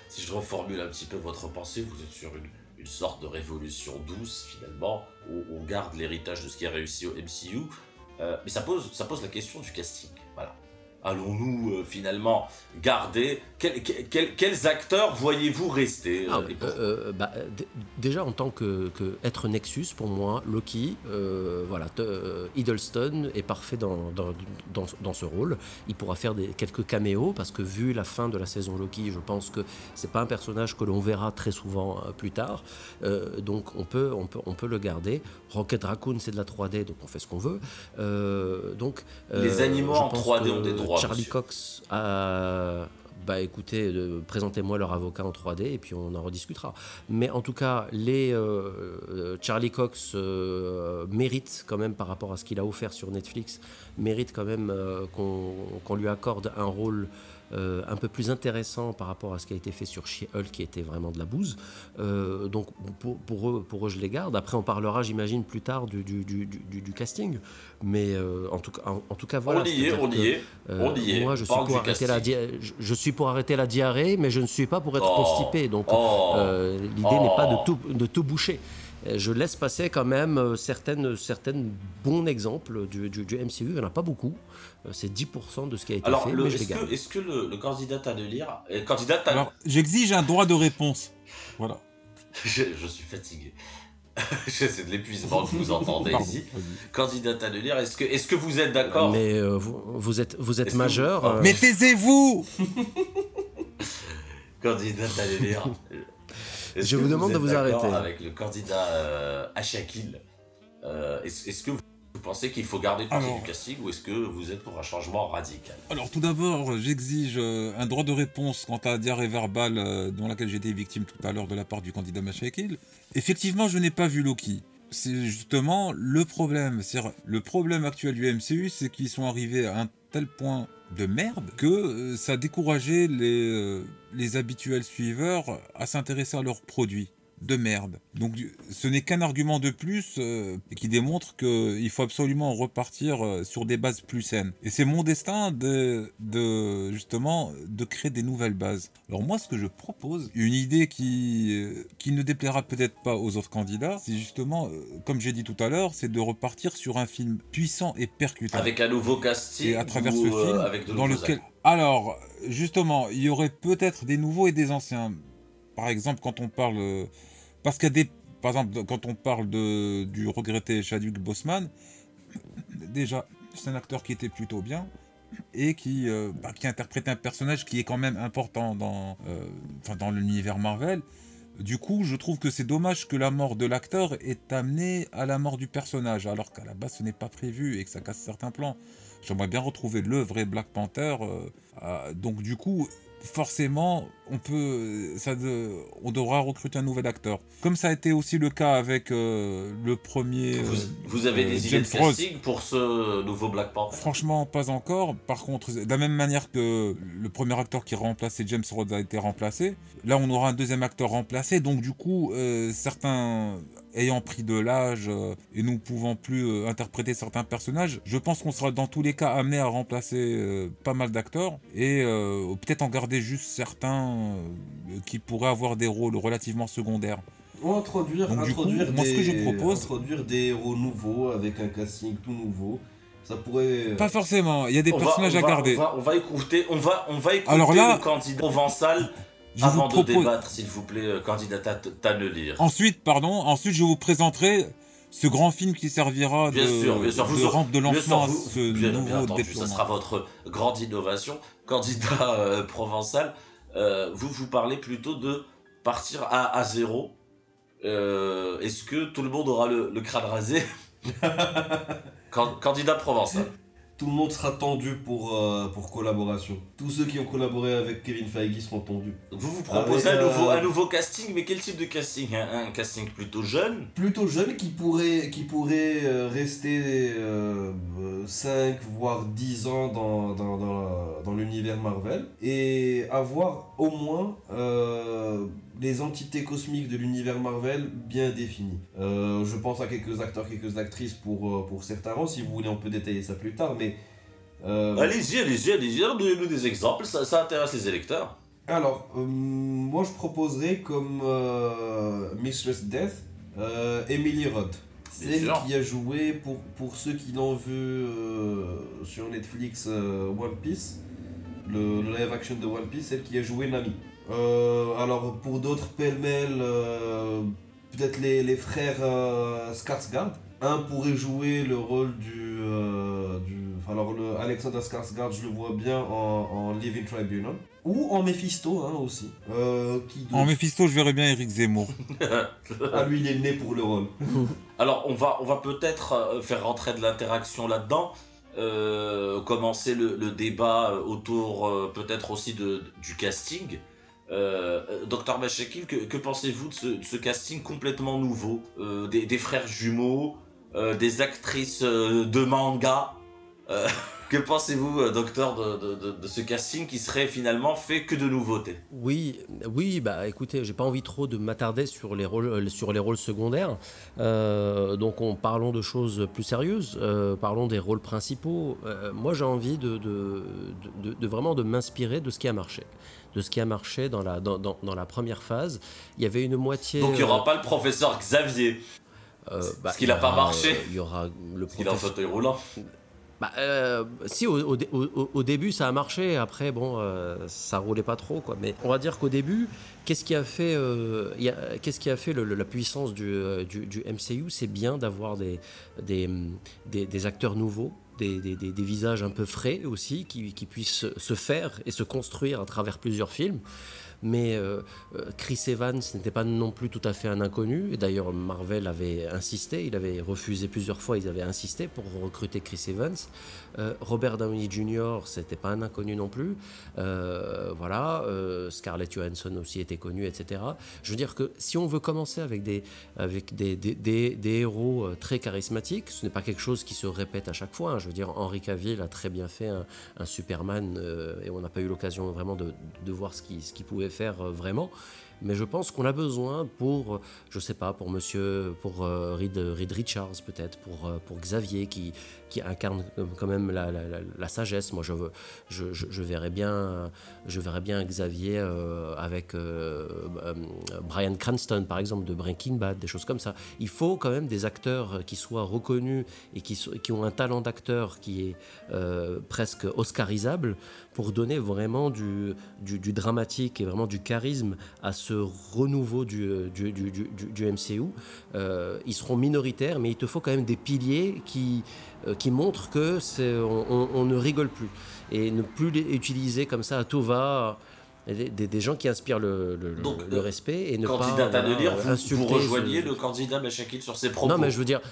Si je reformule un petit peu votre pensée, vous êtes sur une, une sorte de révolution douce finalement, où on garde l'héritage de ce qui a réussi au MCU, mais ça pose, ça pose la question du casting. Allons-nous euh, finalement garder? Quel- quel- quel- quels acteurs voyez-vous rester euh, Ah, euh, bah, déjà en tant que, que être Nexus, pour moi, Loki, voilà, Hiddleston est parfait dans, dans, dans, dans ce rôle. Il pourra faire des, quelques caméos parce que vu la fin de la saison Loki, je pense que c'est pas un personnage que l'on verra très souvent plus tard. Euh, donc on peut, on peut, on peut le garder. Rocket Raccoon, c'est de la 3D, donc on fait ce qu'on veut. Euh, donc Les euh, animaux en pense 3D que ont des droits, Charlie monsieur. Cox a bah écoutez, euh, présentez-moi leur avocat en 3D et puis on en rediscutera. Mais en tout cas, les euh, euh, Charlie Cox euh, mérite quand même par rapport à ce qu'il a offert sur Netflix, mérite quand même qu'on qu'on lui accorde un rôle euh, un peu plus intéressant par rapport à ce qui a été fait sur She-Hulk qui était vraiment de la bouse. Euh, donc pour, pour eux, pour eux, je les garde. Après, on parlera, j'imagine, plus tard du, du, du, du- du casting. Mais euh, en, tout, cas- en, en tout cas, voilà. on y est, on y est, on y est. Moi, je suis, pour arrêter la casting. dia- je, je suis pour arrêter la diarrhée, mais je ne suis pas pour être Oh. constipé. Donc, Oh. l'idée n'est pas Oh. de tout, de tout boucher. je laisse passer quand même certaines, certaines bons exemples du, du, du MCU. Il n'y en a pas beaucoup. Euh, C'est 10% de ce qui a été Alors, fait, les est-ce que, le, le candidat à de lire. euh, candidat à. Alors, j'exige un droit de réponse. Voilà. (laughs) je, je suis fatigué. (laughs) C'est de l'épuisement que vous entendez Pardon, ici. Candidat à de lire, est-ce que, est-ce que vous êtes d'accord Mais euh, vous, vous êtes, vous êtes majeur. vous- euh, Mais taisez-vous (laughs) Candidat à de lire. Je que vous demande de êtes vous arrêter. Avec le candidat euh, Achakil, euh, est-ce, est-ce que vous pensez qu'il faut garder Alors. du casting ou est-ce que vous êtes pour un changement radical? Alors tout d'abord, j'exige euh, un droit de réponse quant à la diarrhée verbale euh, dont laquelle j'ai été victime tout à l'heure de la part du candidat Machakil. Effectivement, je n'ai pas vu Loki. C'est justement le problème. Le problème actuel du MCU, c'est qu'ils sont arrivés à un tel point de merde que euh, ça a découragé les, les habituels suiveurs à s'intéresser à leurs produits de merde. Donc ce n'est qu'un argument de plus euh, qui démontre qu'il faut absolument repartir euh, sur des bases plus saines. Et c'est mon destin de, de justement de créer des nouvelles bases. Alors moi ce que je propose, une idée qui, euh, qui ne déplaira peut-être pas aux autres candidats, c'est justement, comme j'ai dit tout à l'heure, c'est de repartir sur un film puissant et percutant. Avec un nouveau casting Et à travers ou, ce film, avec de dans nouveaux lequel... Alors, justement, il y aurait peut-être des nouveaux et des anciens. Par exemple, quand on parle... Parce qu'il y a des... Par exemple, quand on parle de, du regretté Chadwick Boseman, déjà, c'est un acteur qui était plutôt bien et qui, euh, bah, qui interprète un personnage qui est quand même important dans, euh, dans l'univers Marvel. Du coup, je trouve que c'est dommage que la mort de l'acteur est amenée à la mort du personnage, alors qu'à la base ce n'est pas prévu et que ça casse certains plans. J'aimerais bien retrouver le vrai Black Panther. euh, donc du coup, forcément, on peut, ça de- on devra recruter un nouvel acteur. Comme ça a été aussi le cas avec euh, le premier. vous, euh, vous avez euh, des idées James de Rose. casting pour ce nouveau Black Panther? Franchement, pas encore. Par contre, de la même manière que le premier acteur qui remplaçait James Rhodes a été remplacé, là on aura un deuxième acteur remplacé. Donc du coup, euh, certains ayant pris de l'âge euh, et nous pouvant plus euh, interpréter certains personnages, je pense qu'on sera dans tous les cas amené à remplacer euh, pas mal d'acteurs et euh, peut-être en garder juste certains euh, qui pourraient avoir des rôles relativement secondaires. Ou introduire, Donc, du coup, introduire, moi, ce des, que je propose- introduire des héros nouveaux avec un casting tout nouveau. Ça pourrait. Pas forcément, il y a des On va- personnages on à va- garder. On va, on va écouter, on va, on va écouter Alors là, le candidat provençal Je vous avant de débattre, s'il vous plaît, euh, candidat à Tannelier. Ensuite, pardon, ensuite je vous présenterai ce grand film qui servira de, Bien sûr, bien sûr, de rampe de Bien lancement à sûr, vous- ce bien- bien nouveau entendu, déploiement. Ça sera votre grande innovation. Candidat euh, provençal, euh, vous vous parlez plutôt de partir à, à zéro. Euh, Est-ce que tout le monde aura le, le crâne rasé? (laughs) Can- Candidat provençal. Tout le monde sera tendu pour, euh, pour collaboration. Tous ceux qui ont collaboré avec Kevin Feige seront tendus. Vous vous proposez Avec, un, nouveau, euh, un nouveau casting, mais quel type de casting un, un casting plutôt jeune? Plutôt jeunes qui pourraient, qui pourraient euh, rester 5 voire 10 ans dans, dans, dans, l'univers Marvel et avoir au moins les entités cosmiques de l'univers Marvel bien définies. Euh, je pense à quelques acteurs, quelques actrices pour, euh, pour certains rôles. Si vous voulez, on peut détailler ça plus tard, mais. euh, Allez-y, allez-y, allez-y, donnez-nous des exemples, ça, ça intéresse les électeurs. Alors, euh, moi je proposerais comme Mistress Death, Emily Rudd. Bien Celle qui a joué, pour, pour ceux qui l'ont vu sur Netflix, One Piece, le, le live action de One Piece, celle qui a joué Nami. Euh, alors, pour d'autres, pêle-mêle, euh, peut-être les, les frères euh, Skarsgård. Un pourrait jouer le rôle du. euh, du alors, le Alexander Skarsgård, je le vois bien en, en Living Tribunal. Ou en Mephisto hein, aussi. Euh, qui En Mephisto, je verrais bien Eric Zemmour. (laughs) Ah, lui, il est né pour le rôle. (laughs) Alors, on va, on va peut-être faire rentrer de l'interaction là-dedans, euh, commencer le, le débat autour euh, peut-être aussi de, du casting. Euh, euh, Docteur Bachekil, que, pensez-vous de ce, casting complètement nouveau Euh, des, frères jumeaux, des actrices de manga, (laughs) Que pensez-vous, docteur, de, ce casting qui serait finalement fait que de nouveautés? Oui, oui, bah écoutez, j'ai pas envie trop de m'attarder sur les rôles, sur les rôles secondaires. Donc, on, parlons de choses plus sérieuses. parlons des rôles principaux. Moi, j'ai envie de- de vraiment de m'inspirer de ce qui a marché, de ce qui a marché dans la dans, dans- dans la première phase. Il y avait une moitié. Donc il n'y euh, aura pas le professeur Xavier, euh, bah, parce qu'il il y a pas marché. euh, Il y aura le parce qu'il est en professeur- fauteuil roulant. Bah, euh, si, au, au au- au- début ça a marché, après bon, euh, ça roulait pas trop quoi. Mais on va dire qu'au début, qu'est-ce qui a fait, euh, il y a- qu'est-ce qui a fait le- le- la puissance du, euh, du, du MCU C'est bien d'avoir des, des, des, des acteurs nouveaux. Des, des- visages un peu frais aussi qui, qui puissent se faire et se construire à travers plusieurs films. Mais euh, euh, Chris Evans n'était pas non plus tout à fait un inconnu. Et d'ailleurs, Marvel avait insisté, il avait refusé plusieurs fois, ils avaient insisté pour recruter Chris Evans. Euh, Robert Downey Jr., c'était pas un inconnu non plus. Voilà, Scarlett Johansson aussi était connue, etc. Je veux dire que si on veut commencer avec des, avec des, des, des- des héros très charismatiques, ce n'est pas quelque chose qui se répète à chaque fois. hein. Je veux dire, Henry Cavill a très bien fait un, Superman et on n'a pas eu l'occasion vraiment de, de voir ce qu'il ce qu'il pouvait faire euh, vraiment. Mais je pense qu'on a besoin pour, euh, je sais pas, pour Monsieur, pour euh, Reed, Reed Richards peut-être, pour, pour Xavier qui, qui incarne euh, quand même la, sagesse. Moi, je, verrais bien, je verrais bien Xavier euh, avec euh, euh, Brian Cranston par exemple de Breaking Bad, des choses comme ça. Il faut quand même des acteurs qui soient reconnus et qui, ont un talent d'acteur qui est presque oscarisable pour donner vraiment du, dramatique et vraiment du charisme à ce renouveau du, MCU. Ils seront minoritaires, mais il te faut quand même des piliers qui, qui montrent que on, ne rigole plus. Et ne plus les utiliser comme ça à tout va. Des, des- des gens qui inspirent le, le- Donc, le euh, respect et ne Candidat pas à voilà, lire, vous, vous rejoignez ce- le candidat Bachakil sur ses propos. non, mais je veux dire, euh,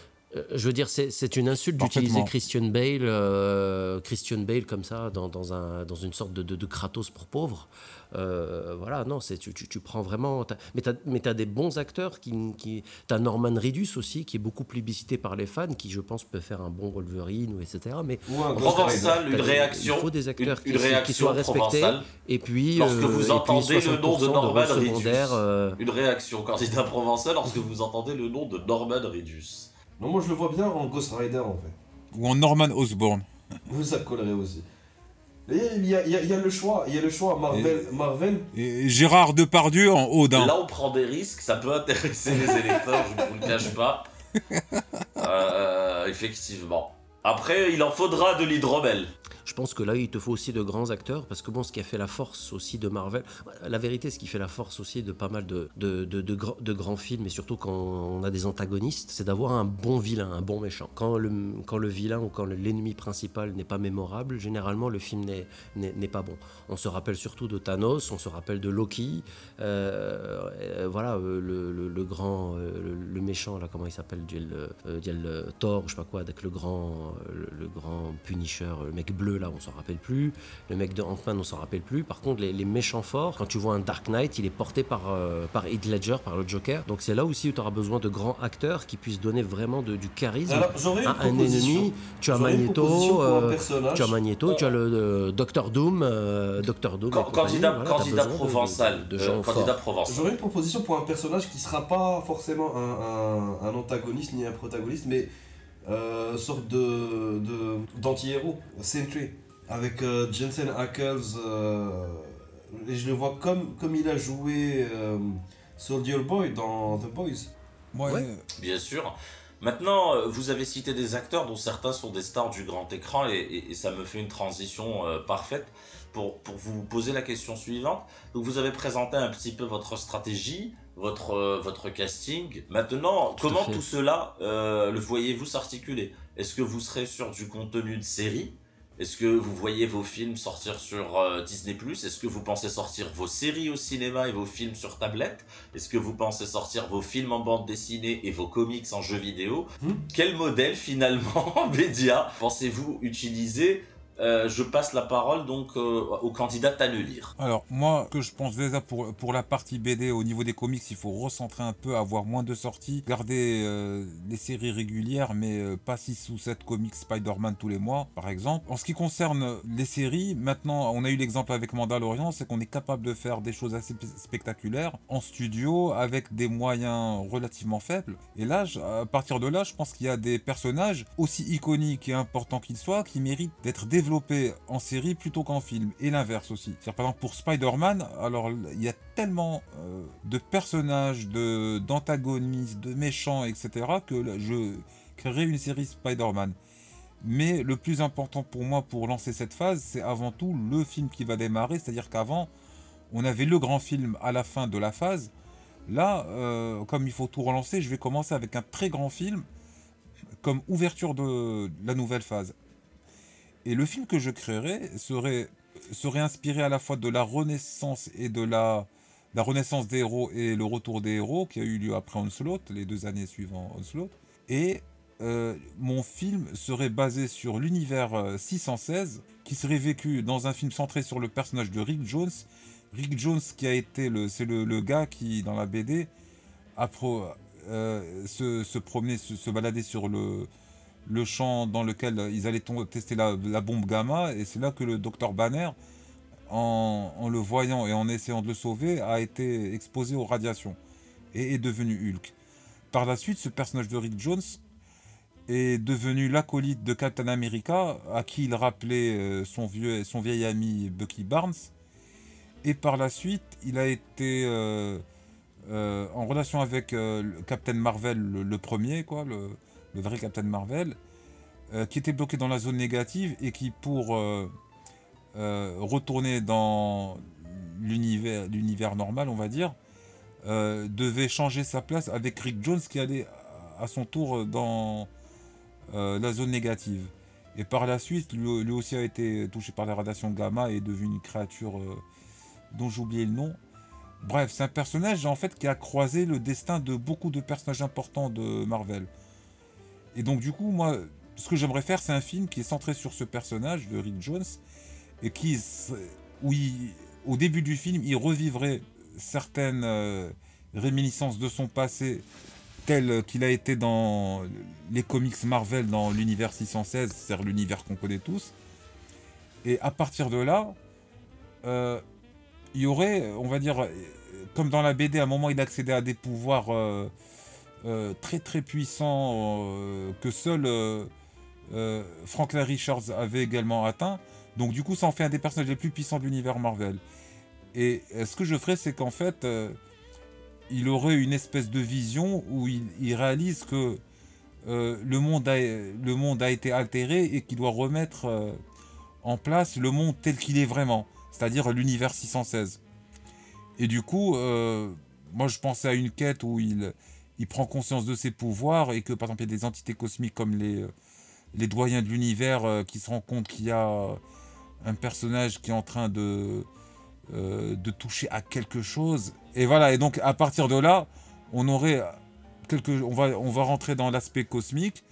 je veux dire, c'est, une insulte d'utiliser. Christian Bale, euh, Christian Bale comme ça dans, dans un, dans une sorte de, de, de Kratos pour pauvres. Euh, voilà, non, c'est tu, tu, tu prends vraiment. t'as- mais t'as, mais t'as des bons acteurs qui, qui t'as Norman Reedus aussi qui est beaucoup plébiscité par les fans, qui je pense peut faire un bon Wolverine ou etc. Mais Ou un. Provençal, une réaction. il faut des acteurs une, qui- une qui réaction soient respectés. et puis Lorsque euh, vous entendez le nom de 60% Norman rôles Reedus. euh, Une réaction candidat provençal lorsque vous entendez le nom de Norman Reedus. Non, moi je le vois bien en Ghost Rider en fait. Ou en Norman Osborn. Ça collerait aussi. Il y, a, y y le choix, il y a le choix. Marvel, Marvel Et Gérard Depardieu en Odin. Là, on prend des risques, ça peut intéresser les (laughs) électeurs, je ne vous le cache pas. Euh, effectivement. Après, il en faudra de l'hydromel. Je pense que là, il te faut aussi de grands acteurs, parce que bon, ce qui a fait la force aussi de Marvel, la vérité, ce qui fait la force aussi de pas mal de, de, de, de de grands films, et surtout quand on a des antagonistes, c'est d'avoir un bon vilain, un bon méchant. Quand le, quand le vilain ou quand le- l'ennemi principal n'est pas mémorable, généralement, le film n'est- pas bon. On se rappelle surtout de Thanos, on se rappelle de Loki, euh, voilà, euh, le, le- grand, euh, le, méchant, là, comment il s'appelle, Thor, je sais pas quoi, avec le grand, le grand Punisher, le mec bleu, là, on s'en rappelle plus. Le mec de Ant-Man, on s'en rappelle plus. Par contre, les, les méchants forts, quand tu vois un Dark Knight, il est porté par, euh, par Heath Ledger, par le Joker. Donc c'est là aussi où tu auras besoin de grands acteurs qui puissent donner vraiment de- du charisme Alors, à un ennemi. Tu as J'aurais une proposition Magneto, pour un euh, personnage. tu as Magneto, tu as le euh, Docteur Doom, euh, Docteur Doom. Candidat Voilà, candidat de- provençal. de, de euh, candidat provençal. J'aurais une proposition pour un personnage qui sera pas forcément un, un- un antagoniste ni un protagoniste, mais euh, sorte de de- d'anti-héros, Sentry, avec euh, Jensen Ackles. euh, et je le vois comme, comme il a joué euh, Soldier Boy dans The Boys. Ouais. Ouais. Bien sûr. Maintenant, vous avez cité des acteurs dont certains sont des stars du grand écran et, et- et ça me fait une transition euh, parfaite pour, pour vous poser la question suivante. Donc, vous avez présenté un petit peu votre stratégie, votre, euh, votre casting. Maintenant, Tout comment tout cela euh, le voyez-vous s'articuler? Est-ce que vous serez sur du contenu de série? Est-ce que vous voyez vos films sortir sur euh, Disney ⁇ Est-ce que vous pensez sortir vos séries au cinéma et vos films sur tablette? Est-ce que vous pensez sortir vos films en bande dessinée et vos comics en jeux vidéo? Hmm? Quel modèle finalement (laughs) média pensez-vous utiliser Euh, je passe la parole donc euh, au candidat lire. Alors moi, que je pense déjà pour, pour la partie BD au niveau des comics, il faut recentrer un peu, avoir moins de sorties, garder euh, les séries régulières, mais euh, pas 6 ou 7 comics Spider-Man tous les mois, par exemple. En ce qui concerne les séries, maintenant, on a eu l'exemple avec Mandalorian, c'est qu'on est capable de faire des choses assez spectaculaires en studio avec des moyens relativement faibles. Et là, à partir de là, je pense qu'il y a des personnages aussi iconiques et importants qu'ils soient qui méritent d'être développés en série plutôt qu'en film. Et l'inverse aussi. C'est-à-dire, par exemple, pour Spider-Man, alors il y a tellement euh, de personnages, de d'antagonistes, de méchants, etc., que je créerai une série Spider-Man. Mais le plus important pour moi pour lancer cette phase, c'est avant tout le film qui va démarrer. C'est-à-dire qu'avant, on avait le grand film à la fin de la phase. Là, euh, comme il faut tout relancer, je vais commencer avec un très grand film comme ouverture de la nouvelle phase. Et le film que je créerai serait, inspiré à la fois de la renaissance et de la, renaissance des héros et le retour des héros qui a eu lieu après Onslaught, les deux années suivant Onslaught. Et euh, mon film serait basé sur l'univers euh, 616 qui serait vécu dans un film centré sur le personnage de Rick Jones. Rick Jones qui a été le, c'est le, gars qui dans la BD a euh, se, se se, se balader sur le, le champ dans lequel ils allaient tester la, bombe gamma et c'est là que le docteur Banner en, le voyant et en essayant de le sauver a été exposé aux radiations et est devenu Hulk. Par la suite, ce personnage de Rick Jones est devenu l'acolyte de Captain America, à qui il rappelait euh, son, vieux, son vieil ami Bucky Barnes. Et par la suite, il a été euh, euh, en relation avec Captain Marvel, le, le premier, quoi, le, le vrai Captain Marvel, euh, qui était bloqué dans la zone négative et qui, pour euh, euh, retourner dans l'univers normal, on va dire, devait changer sa place avec Rick Jones qui allait à son tour dans la zone négative. Et par la suite, lui, aussi a été touché par la radiation gamma et est devenu une créature dont j'ai oublié le nom. Bref, c'est un personnage en fait qui a croisé le destin de beaucoup de personnages importants de Marvel. Et donc du coup, moi, ce que j'aimerais faire, c'est un film qui est centré sur ce personnage de Rick Jones et qui, où au début du film, il revivrait certaines euh, réminiscences de son passé tel qu'il a été dans les comics Marvel dans l'univers 616, c'est-à-dire l'univers qu'on connaît tous. Et à partir de là, euh, il y aurait, on va dire, comme dans la BD, à un moment il accédait à des pouvoirs euh, très très puissants euh, que seul euh, euh, Franklin Richards avait également atteint. Donc du coup, ça en fait un des personnages les plus puissants de l'univers Marvel. Et euh, ce que je ferais, c'est qu'en fait, euh, il aurait une espèce de vision où il, réalise que euh, le, monde a, le monde a été altéré et qu'il doit remettre euh, en place le monde tel qu'il est vraiment, c'est-à-dire l'univers 616. Et du coup, euh, moi je pensais à une quête où il, il prend conscience de ses pouvoirs et que par exemple il y a des entités cosmiques comme les, euh, les doyens de l'univers euh, qui se rendent compte qu'il y a un personnage qui est en train de, euh, de toucher à quelque chose. Et voilà, et donc à partir de là, on aurait quelque, on va, on va rentrer dans l'aspect cosmique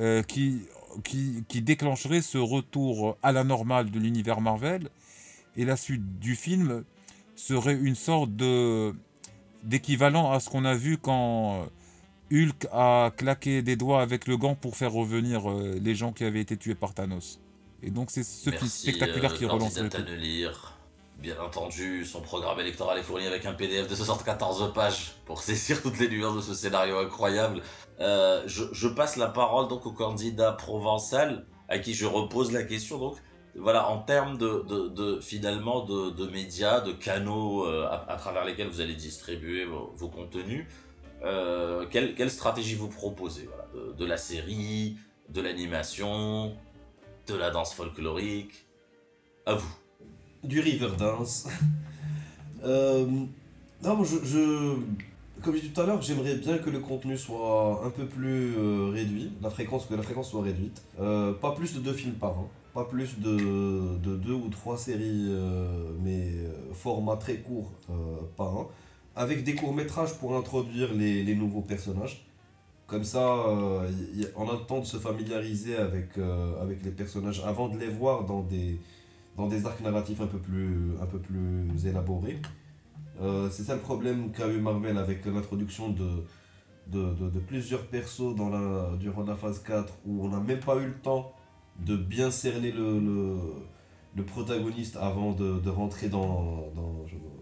euh, qui, qui, qui déclencherait ce retour à la normale de l'univers Marvel. Et la suite du film serait une sorte de d'équivalent à ce qu'on a vu quand Hulk a claqué des doigts avec le gant pour faire revenir euh, les gens qui avaient été tués par Thanos. Et donc c'est ce film spectaculaire euh, qui relance le le lire. Bien entendu, son programme électoral est fourni avec un PDF de 74 pages pour saisir toutes les nuances de ce scénario incroyable. Euh, je, je passe la parole donc au candidat provençal à qui je repose la question donc. Voilà, en termes de, finalement de, médias, de canaux euh, à, travers lesquels vous allez distribuer vos, contenus, euh, quelle, stratégie vous proposez de, la série, de l'animation, de la danse folklorique? À vous. du Riverdance. (laughs) euh, non, je- comme j'ai dit tout à l'heure, j'aimerais bien que le contenu soit un peu plus euh, réduit, la fréquence, que la fréquence soit réduite. Euh, pas plus de deux films par an, pas plus de, de deux ou trois séries, euh, mais format très court par an, avec des courts-métrages pour introduire les, nouveaux personnages. Comme ça, on a le temps de se familiariser avec, les personnages avant de les voir dans des, arcs narratifs un peu plus élaborés. Euh, c'est ça le problème qu'a eu Marvel avec l'introduction de, plusieurs persos durant la phase 4 où on n'a même pas eu le temps de bien cerner le, protagoniste avant de, rentrer dans,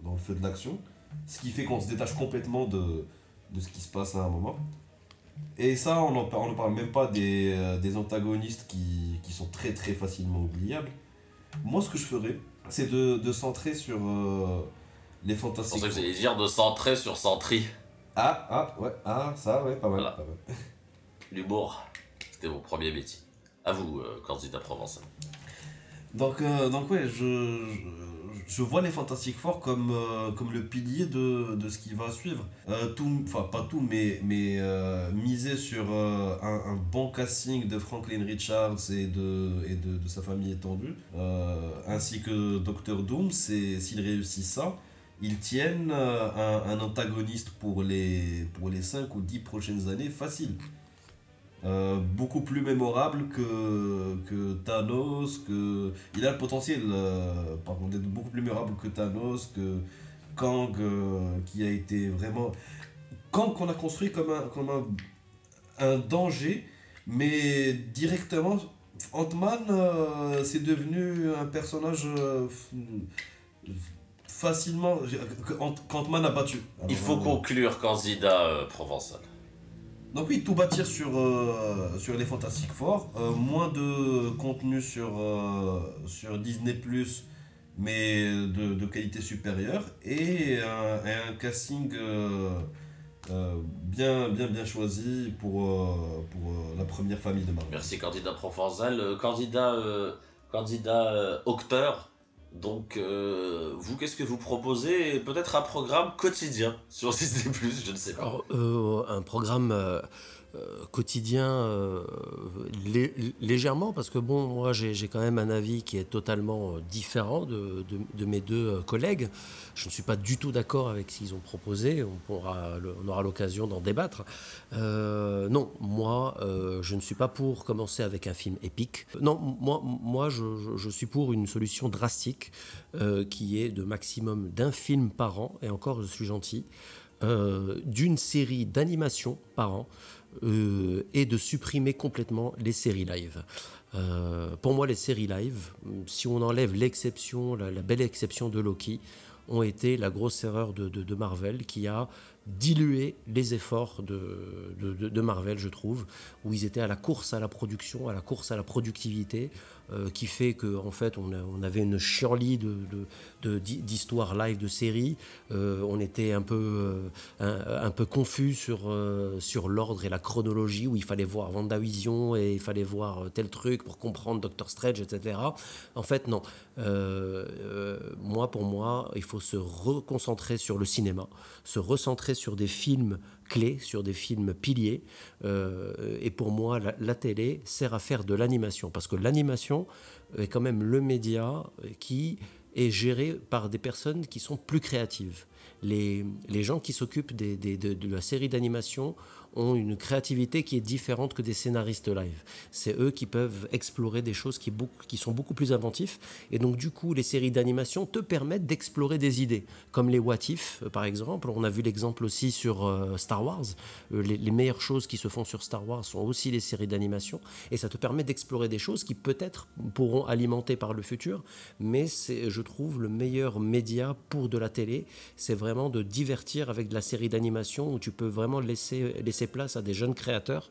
le feu de l'action. Ce qui fait qu'on se détache complètement de, ce qui se passe à un moment. Et ça, on ne parle même pas des, euh, antagonistes qui, sont très très facilement oubliables. Moi, ce que je ferais, c'est de, de centrer sur euh, les fantastiques. pensais que vous alliez dire de centrer sur Sentry. Ah, ah, ouais, ah, ça, ouais, pas mal. Voilà. (laughs) L'humour, c'était mon premier métier. À vous, euh, candidat provençal. Donc, euh, donc ouais, je, je, je vois les Fantastic Four comme, euh, comme le pilier de, de ce qui va suivre. Euh, tout, enfin, pas tout, mais, mais euh, miser sur un, un bon casting de Franklin Richards et de, et de, de sa famille étendue, ainsi que Doctor Doom, c'est s'ils réussissent ça, ils tiennent euh, un, antagoniste pour les, pour les 5 ou 10 prochaines années facile. Euh, beaucoup plus mémorable que, que Thanos, que... Il a le potentiel, euh, d'être beaucoup plus mémorable que Thanos, que Kang, euh, qui a été vraiment... Kang qu'on a construit comme un, comme un, un danger, mais directement, Ant-Man, c'est devenu un personnage facilement... qu'Ant-Man a battu. Il faut euh, conclure, candidat euh, provençal. donc oui, tout bâtir sur, euh, sur les Fantastic Four, euh, moins de contenu sur, euh, sur Disney +, mais de, de qualité supérieure, et un, et un casting euh, euh, bien, bien, bien choisi pour, euh, pour euh, la première famille de Marvel. Merci, candidat provençal. Candidat, euh, candidat euh, Octeur. Donc, euh, vous, qu'est-ce que vous proposez Peut-être un programme quotidien sur Disney+, je ne sais pas. Alors, euh, un programme euh, quotidien euh, lé- légèrement, parce que bon, moi j'ai quand même un avis qui est totalement euh, différent de, mes deux euh, collègues. Je ne suis pas du tout d'accord avec ce qu'ils ont proposé, on, aura l'occasion d'en débattre. Euh, non, moi euh, je ne suis pas pour commencer avec un film épique. Non, moi, moi je, suis pour une solution drastique euh, qui est de maximum d'un film par an, et encore je suis gentil euh, d'une série d'animation par an euh, et de supprimer complètement les séries live. Euh, pour moi, les séries live, si on enlève l'exception, la, belle exception de Loki, ont été la grosse erreur de, Marvel qui a dilué les efforts de, Marvel, je trouve, où ils étaient à la course à la production, à la course à la productivité, qui fait qu'en en fait, on, avait une chienlit de, de- d'histoires live de séries. Euh, on était un peu, euh, un, peu confus sur, euh, sur l'ordre et la chronologie, où il fallait voir WandaVision et il fallait voir tel truc pour comprendre Doctor Strange, etc. En fait, non. Euh, euh, moi, pour moi, il faut se reconcentrer sur le cinéma, se recentrer sur des films clés, sur des films piliers. Euh, et pour moi, la, la télé sert à faire de l'animation, parce que l'animation est quand même le média qui est géré par des personnes qui sont plus créatives. Les, les gens qui s'occupent des- des- de, la série d'animation ont une créativité qui est différente que des scénaristes live. C'est eux qui peuvent explorer des choses qui, qui sont beaucoup plus inventifs. Et donc, du coup, les séries d'animation te permettent d'explorer des idées, comme les What If, euh, par exemple. On a vu l'exemple aussi sur euh, Star Wars. Euh, les, les meilleures choses qui se font sur Star Wars sont aussi les séries d'animation. Et ça te permet d'explorer des choses qui peut-être pourront alimenter par le futur. Mais c'est, je trouve, le meilleur média pour de la télé. Vraiment de divertir avec de la série d'animation où tu peux vraiment laisser, laisser place à des jeunes créateurs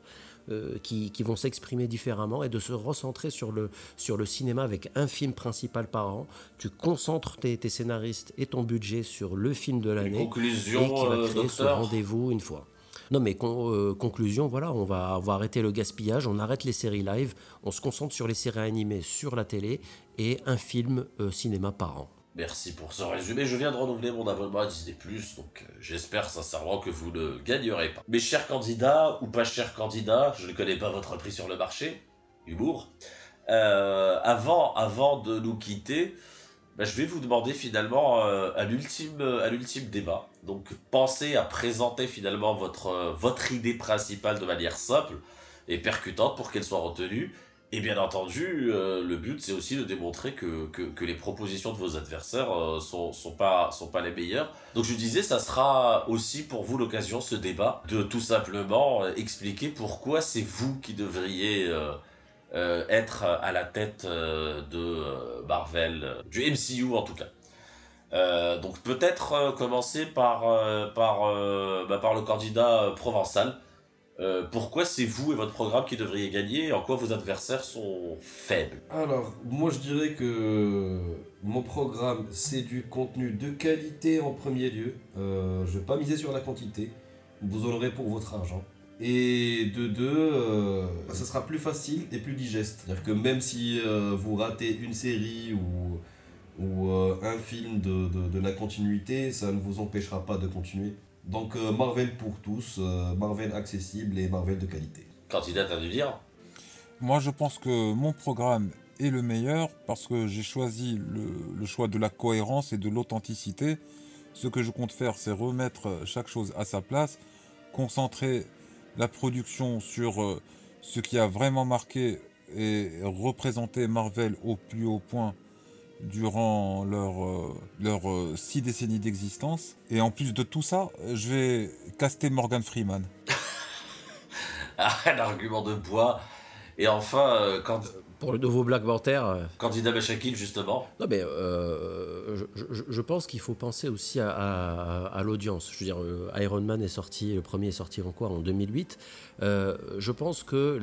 euh, qui, qui vont s'exprimer différemment et de se recentrer sur le, sur le cinéma avec un film principal par an. Tu concentres tes, tes scénaristes et ton budget sur le film de l'année et conclusion, qui va euh, créer ce rendez-vous une fois. Non mais con- euh, conclusion, voilà, on va, on va arrêter le gaspillage, on arrête les séries live, on se concentre sur les séries animées sur la télé et un film euh, cinéma par an. Merci pour ce résumé. Je viens de renouveler mon abonnement à Disney+, donc euh, j'espère sincèrement que vous ne gagnerez pas. Mes chers candidats, ou pas chers candidats, je ne connais pas votre prix sur le marché, humour. Euh, avant, avant de nous quitter, bah, je vais vous demander finalement euh, à l'ultime débat. Donc pensez à présenter finalement votre idée principale de manière simple et percutante pour qu'elle soit retenue. Et bien entendu, euh, le but c'est aussi de démontrer que, que, les propositions de vos adversaires euh, sont, sont, pas, sont pas les meilleures. Donc je disais, ça sera aussi pour vous l'occasion, ce débat, de tout simplement euh, expliquer pourquoi c'est vous qui devriez euh, être à la tête de Marvel, du MCU en tout cas. Donc peut-être commencer par, par, bah, par le candidat provençal. Euh, pourquoi c'est vous et votre programme qui devriez gagner et en quoi vos adversaires sont faibles? Alors, moi je dirais que mon programme c'est du contenu de qualité en premier lieu. Euh, je vais pas miser sur la quantité. Vous en aurez pour votre argent. Et de deux, euh, ça sera plus facile et plus digeste. C'est-à-dire que même si euh, vous ratez une série ou, ou un film de- de la continuité, ça ne vous empêchera pas de continuer. Donc euh, Marvel pour tous, euh, Marvel accessible et Marvel de qualité. Candidat, t'as dû dire Moi, je pense que mon programme est le meilleur parce que j'ai choisi le, le choix de la cohérence et de l'authenticité. Ce que je compte faire, c'est remettre chaque chose à sa place, concentrer la production sur euh, ce qui a vraiment marqué et représenter Marvel au plus haut point durant leur, euh, leurs euh, six décennies d'existence. Et en plus de tout ça, je vais caster Morgan Freeman. (laughs) Un argument de bois. Et enfin, euh, can- Pour le nouveau Black Panther, euh, candidat Bachakil, justement. Non, mais euh, je, je- je pense qu'il faut penser aussi à, à- à l'audience. Je veux dire, euh, Iron Man est sorti, le premier est sorti en quoi En 2008. Euh, je pense que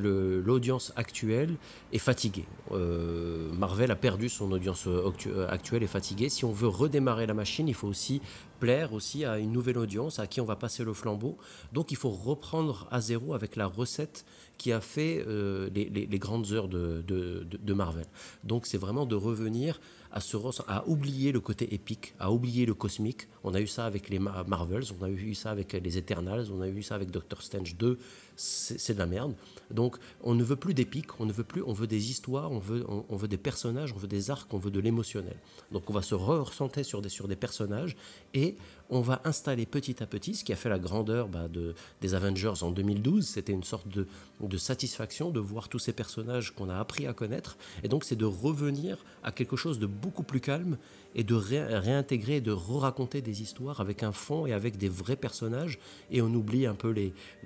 l'audience actuelle est fatiguée. Euh, Marvel a perdu son audience actu- actuelle et fatiguée. Si on veut redémarrer la machine, il faut aussi plaire aussi à une nouvelle audience à qui on va passer le flambeau. Donc il faut reprendre à zéro avec la recette qui a fait euh, les, grandes heures de, Marvel. Donc c'est vraiment de revenir à, se à oublier le côté épique, à oublier le cosmique. On a eu ça avec les Ma- Marvels, on a eu ça avec les Eternals, on a eu ça avec Doctor Strange 2. C'est de la merde. Donc on ne veut plus d'épique, on ne veut plus, on veut des histoires, on veut, on, veut des personnages, on veut des arcs, on veut de l'émotionnel. Donc on va se recentrer sur des, sur des personnages et on va installer petit à petit ce qui a fait la grandeur bah, de, des Avengers en 2012. C'était une sorte de, satisfaction de voir tous ces personnages qu'on a appris à connaître. Et donc c'est de revenir à quelque chose de beaucoup plus calme et de ré- réintégrer et de re-raconter des histoires avec un fond et avec des vrais personnages. Et on oublie un peu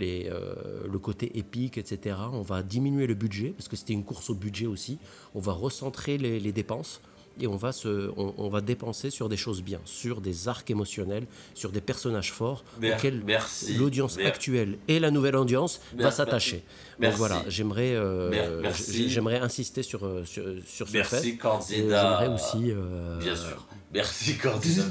euh, le côté épique, etc. On va diminuer le budget parce que c'était une course au budget aussi. On va recentrer les dépenses et on va, se, on, on va dépenser sur des choses bien, sur des arcs émotionnels, sur des personnages forts Mer- auxquels merci. l'audience actuelle et la nouvelle audience va s'attacher. Donc merci. voilà, j'aimerais euh, merci. j'aimerais insister sur, euh, sur, sur ce Merci, fait. Et candidat. J'aimerais aussi euh, Bien sûr. Merci, candidat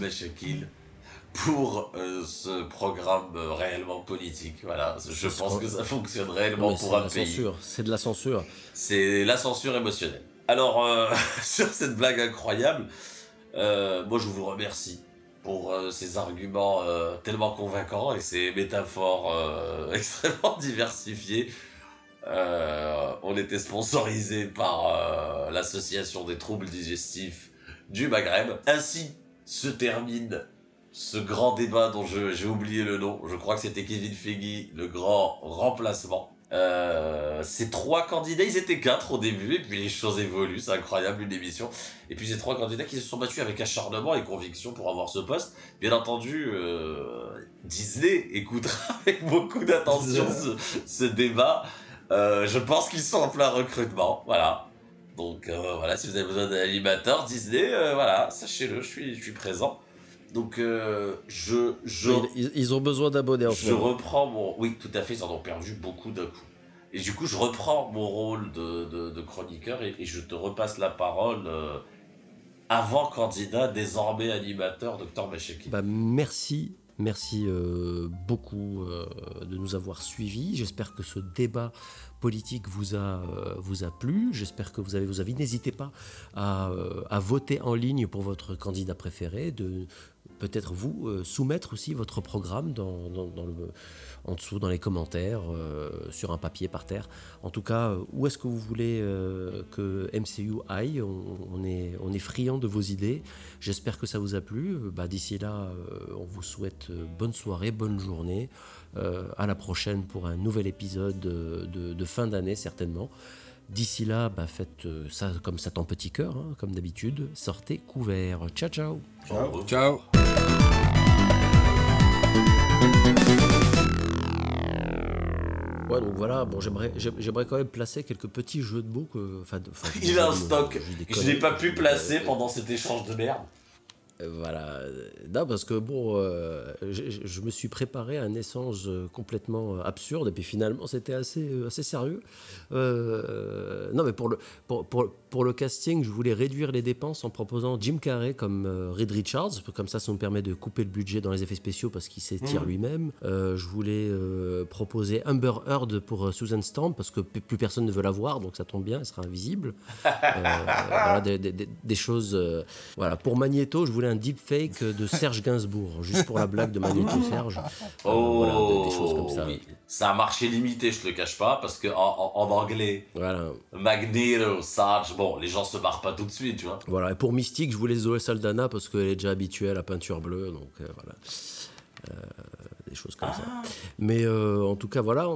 pour euh, ce programme euh, réellement politique. Voilà, je pense que ça fonctionne réellement pour de un la pays. censure, c'est de la censure. C'est la censure émotionnelle. Alors, euh, (laughs) sur cette blague incroyable, euh, moi je vous remercie pour euh, ces arguments tellement convaincants et ces métaphores (laughs) extrêmement diversifiées. On était sponsorisé par l'association des troubles digestifs du Maghreb. Ainsi se termine ce grand débat dont j'ai oublié le nom. Je crois que c'était Kevin Feige, le grand remplacement. Euh, ces trois candidats, ils étaient quatre au début, et puis les choses évoluent, c'est incroyable une émission. Et puis ces trois candidats qui se sont battus avec acharnement et conviction pour avoir ce poste. Bien entendu, euh, Disney écoutera (laughs) avec beaucoup d'attention ce, ce débat. Euh, je pense qu'ils sont en plein recrutement, voilà. Donc voilà, si vous avez besoin d'un animateur Disney, voilà, sachez-le, je suis, je suis présent. Donc euh, je, je, Ils, ils ont besoin d'abonnés en je reprends mon... Oui, tout à fait, ils en ont perdu beaucoup d'un coup. Et du coup, je reprends mon rôle de, de, de chroniqueur et, et je te repasse la parole euh, avant candidat, désormais animateur, docteur Macheki. Bah, merci, merci euh, beaucoup euh, de nous avoir suivis. J'espère que ce débat politique vous a, euh, vous a plu. J'espère que vous avez vos avis. N'hésitez pas à, à voter en ligne pour votre candidat préféré, de peut-être vous euh, soumettre aussi votre programme en dessous, dans les commentaires, euh, sur un papier par terre. En tout cas, euh, où est-ce que vous voulez que MCU aille? On, est, friand de vos idées. J'espère que ça vous a plu. Bah, D'ici là, on vous souhaite bonne soirée, bonne journée. À la prochaine pour un nouvel épisode de, de fin d'année, certainement. D'ici là, bah, faites euh, ça comme ça en petit cœur, hein, comme d'habitude. Sortez couvert. Ciao, ciao. Ciao. Ciao. Ouais, donc voilà, bon, j'aimerais, j'ai- j'aimerais quand même placer quelques petits jeux de mots que. enfin, de- enfin, (laughs) Il a un stock je que n'ai pas pu placer pendant cet échange de merde. Voilà. Non, parce que bon, euh, je, me suis préparé à un échange euh, complètement euh, absurde, et puis finalement, c'était assez, assez sérieux. Euh, non, mais pour le, pour, pour, pour le casting, je voulais réduire les dépenses en proposant Jim Carrey comme euh, Reed Richards, comme ça, ça nous permet de couper le budget dans les effets spéciaux parce qu'il s'étire Mhm. lui-même. Je voulais proposer Amber Heard pour Susan Storm, parce que plus personne ne veut la voir, donc ça tombe bien, elle sera invisible. (laughs) Voilà, des, des- des- des choses. voilà, pour Magneto, je voulais un deepfake de Serge Gainsbourg, juste pour la blague de Magneto Serge. Euh, Oh, voilà, des, des choses comme ça. oui. Ça a marché limité, je te le cache pas, parce que en, en- en anglais, Voilà. Magneto, Sarge, bon, les gens se barrent pas tout de suite, tu vois. voilà. Et pour Mystique, je voulais Zoé Saldana parce qu'elle est déjà habituée à la peinture bleue, donc euh, voilà. Euh, des choses comme ça. Mais euh, en tout cas, voilà.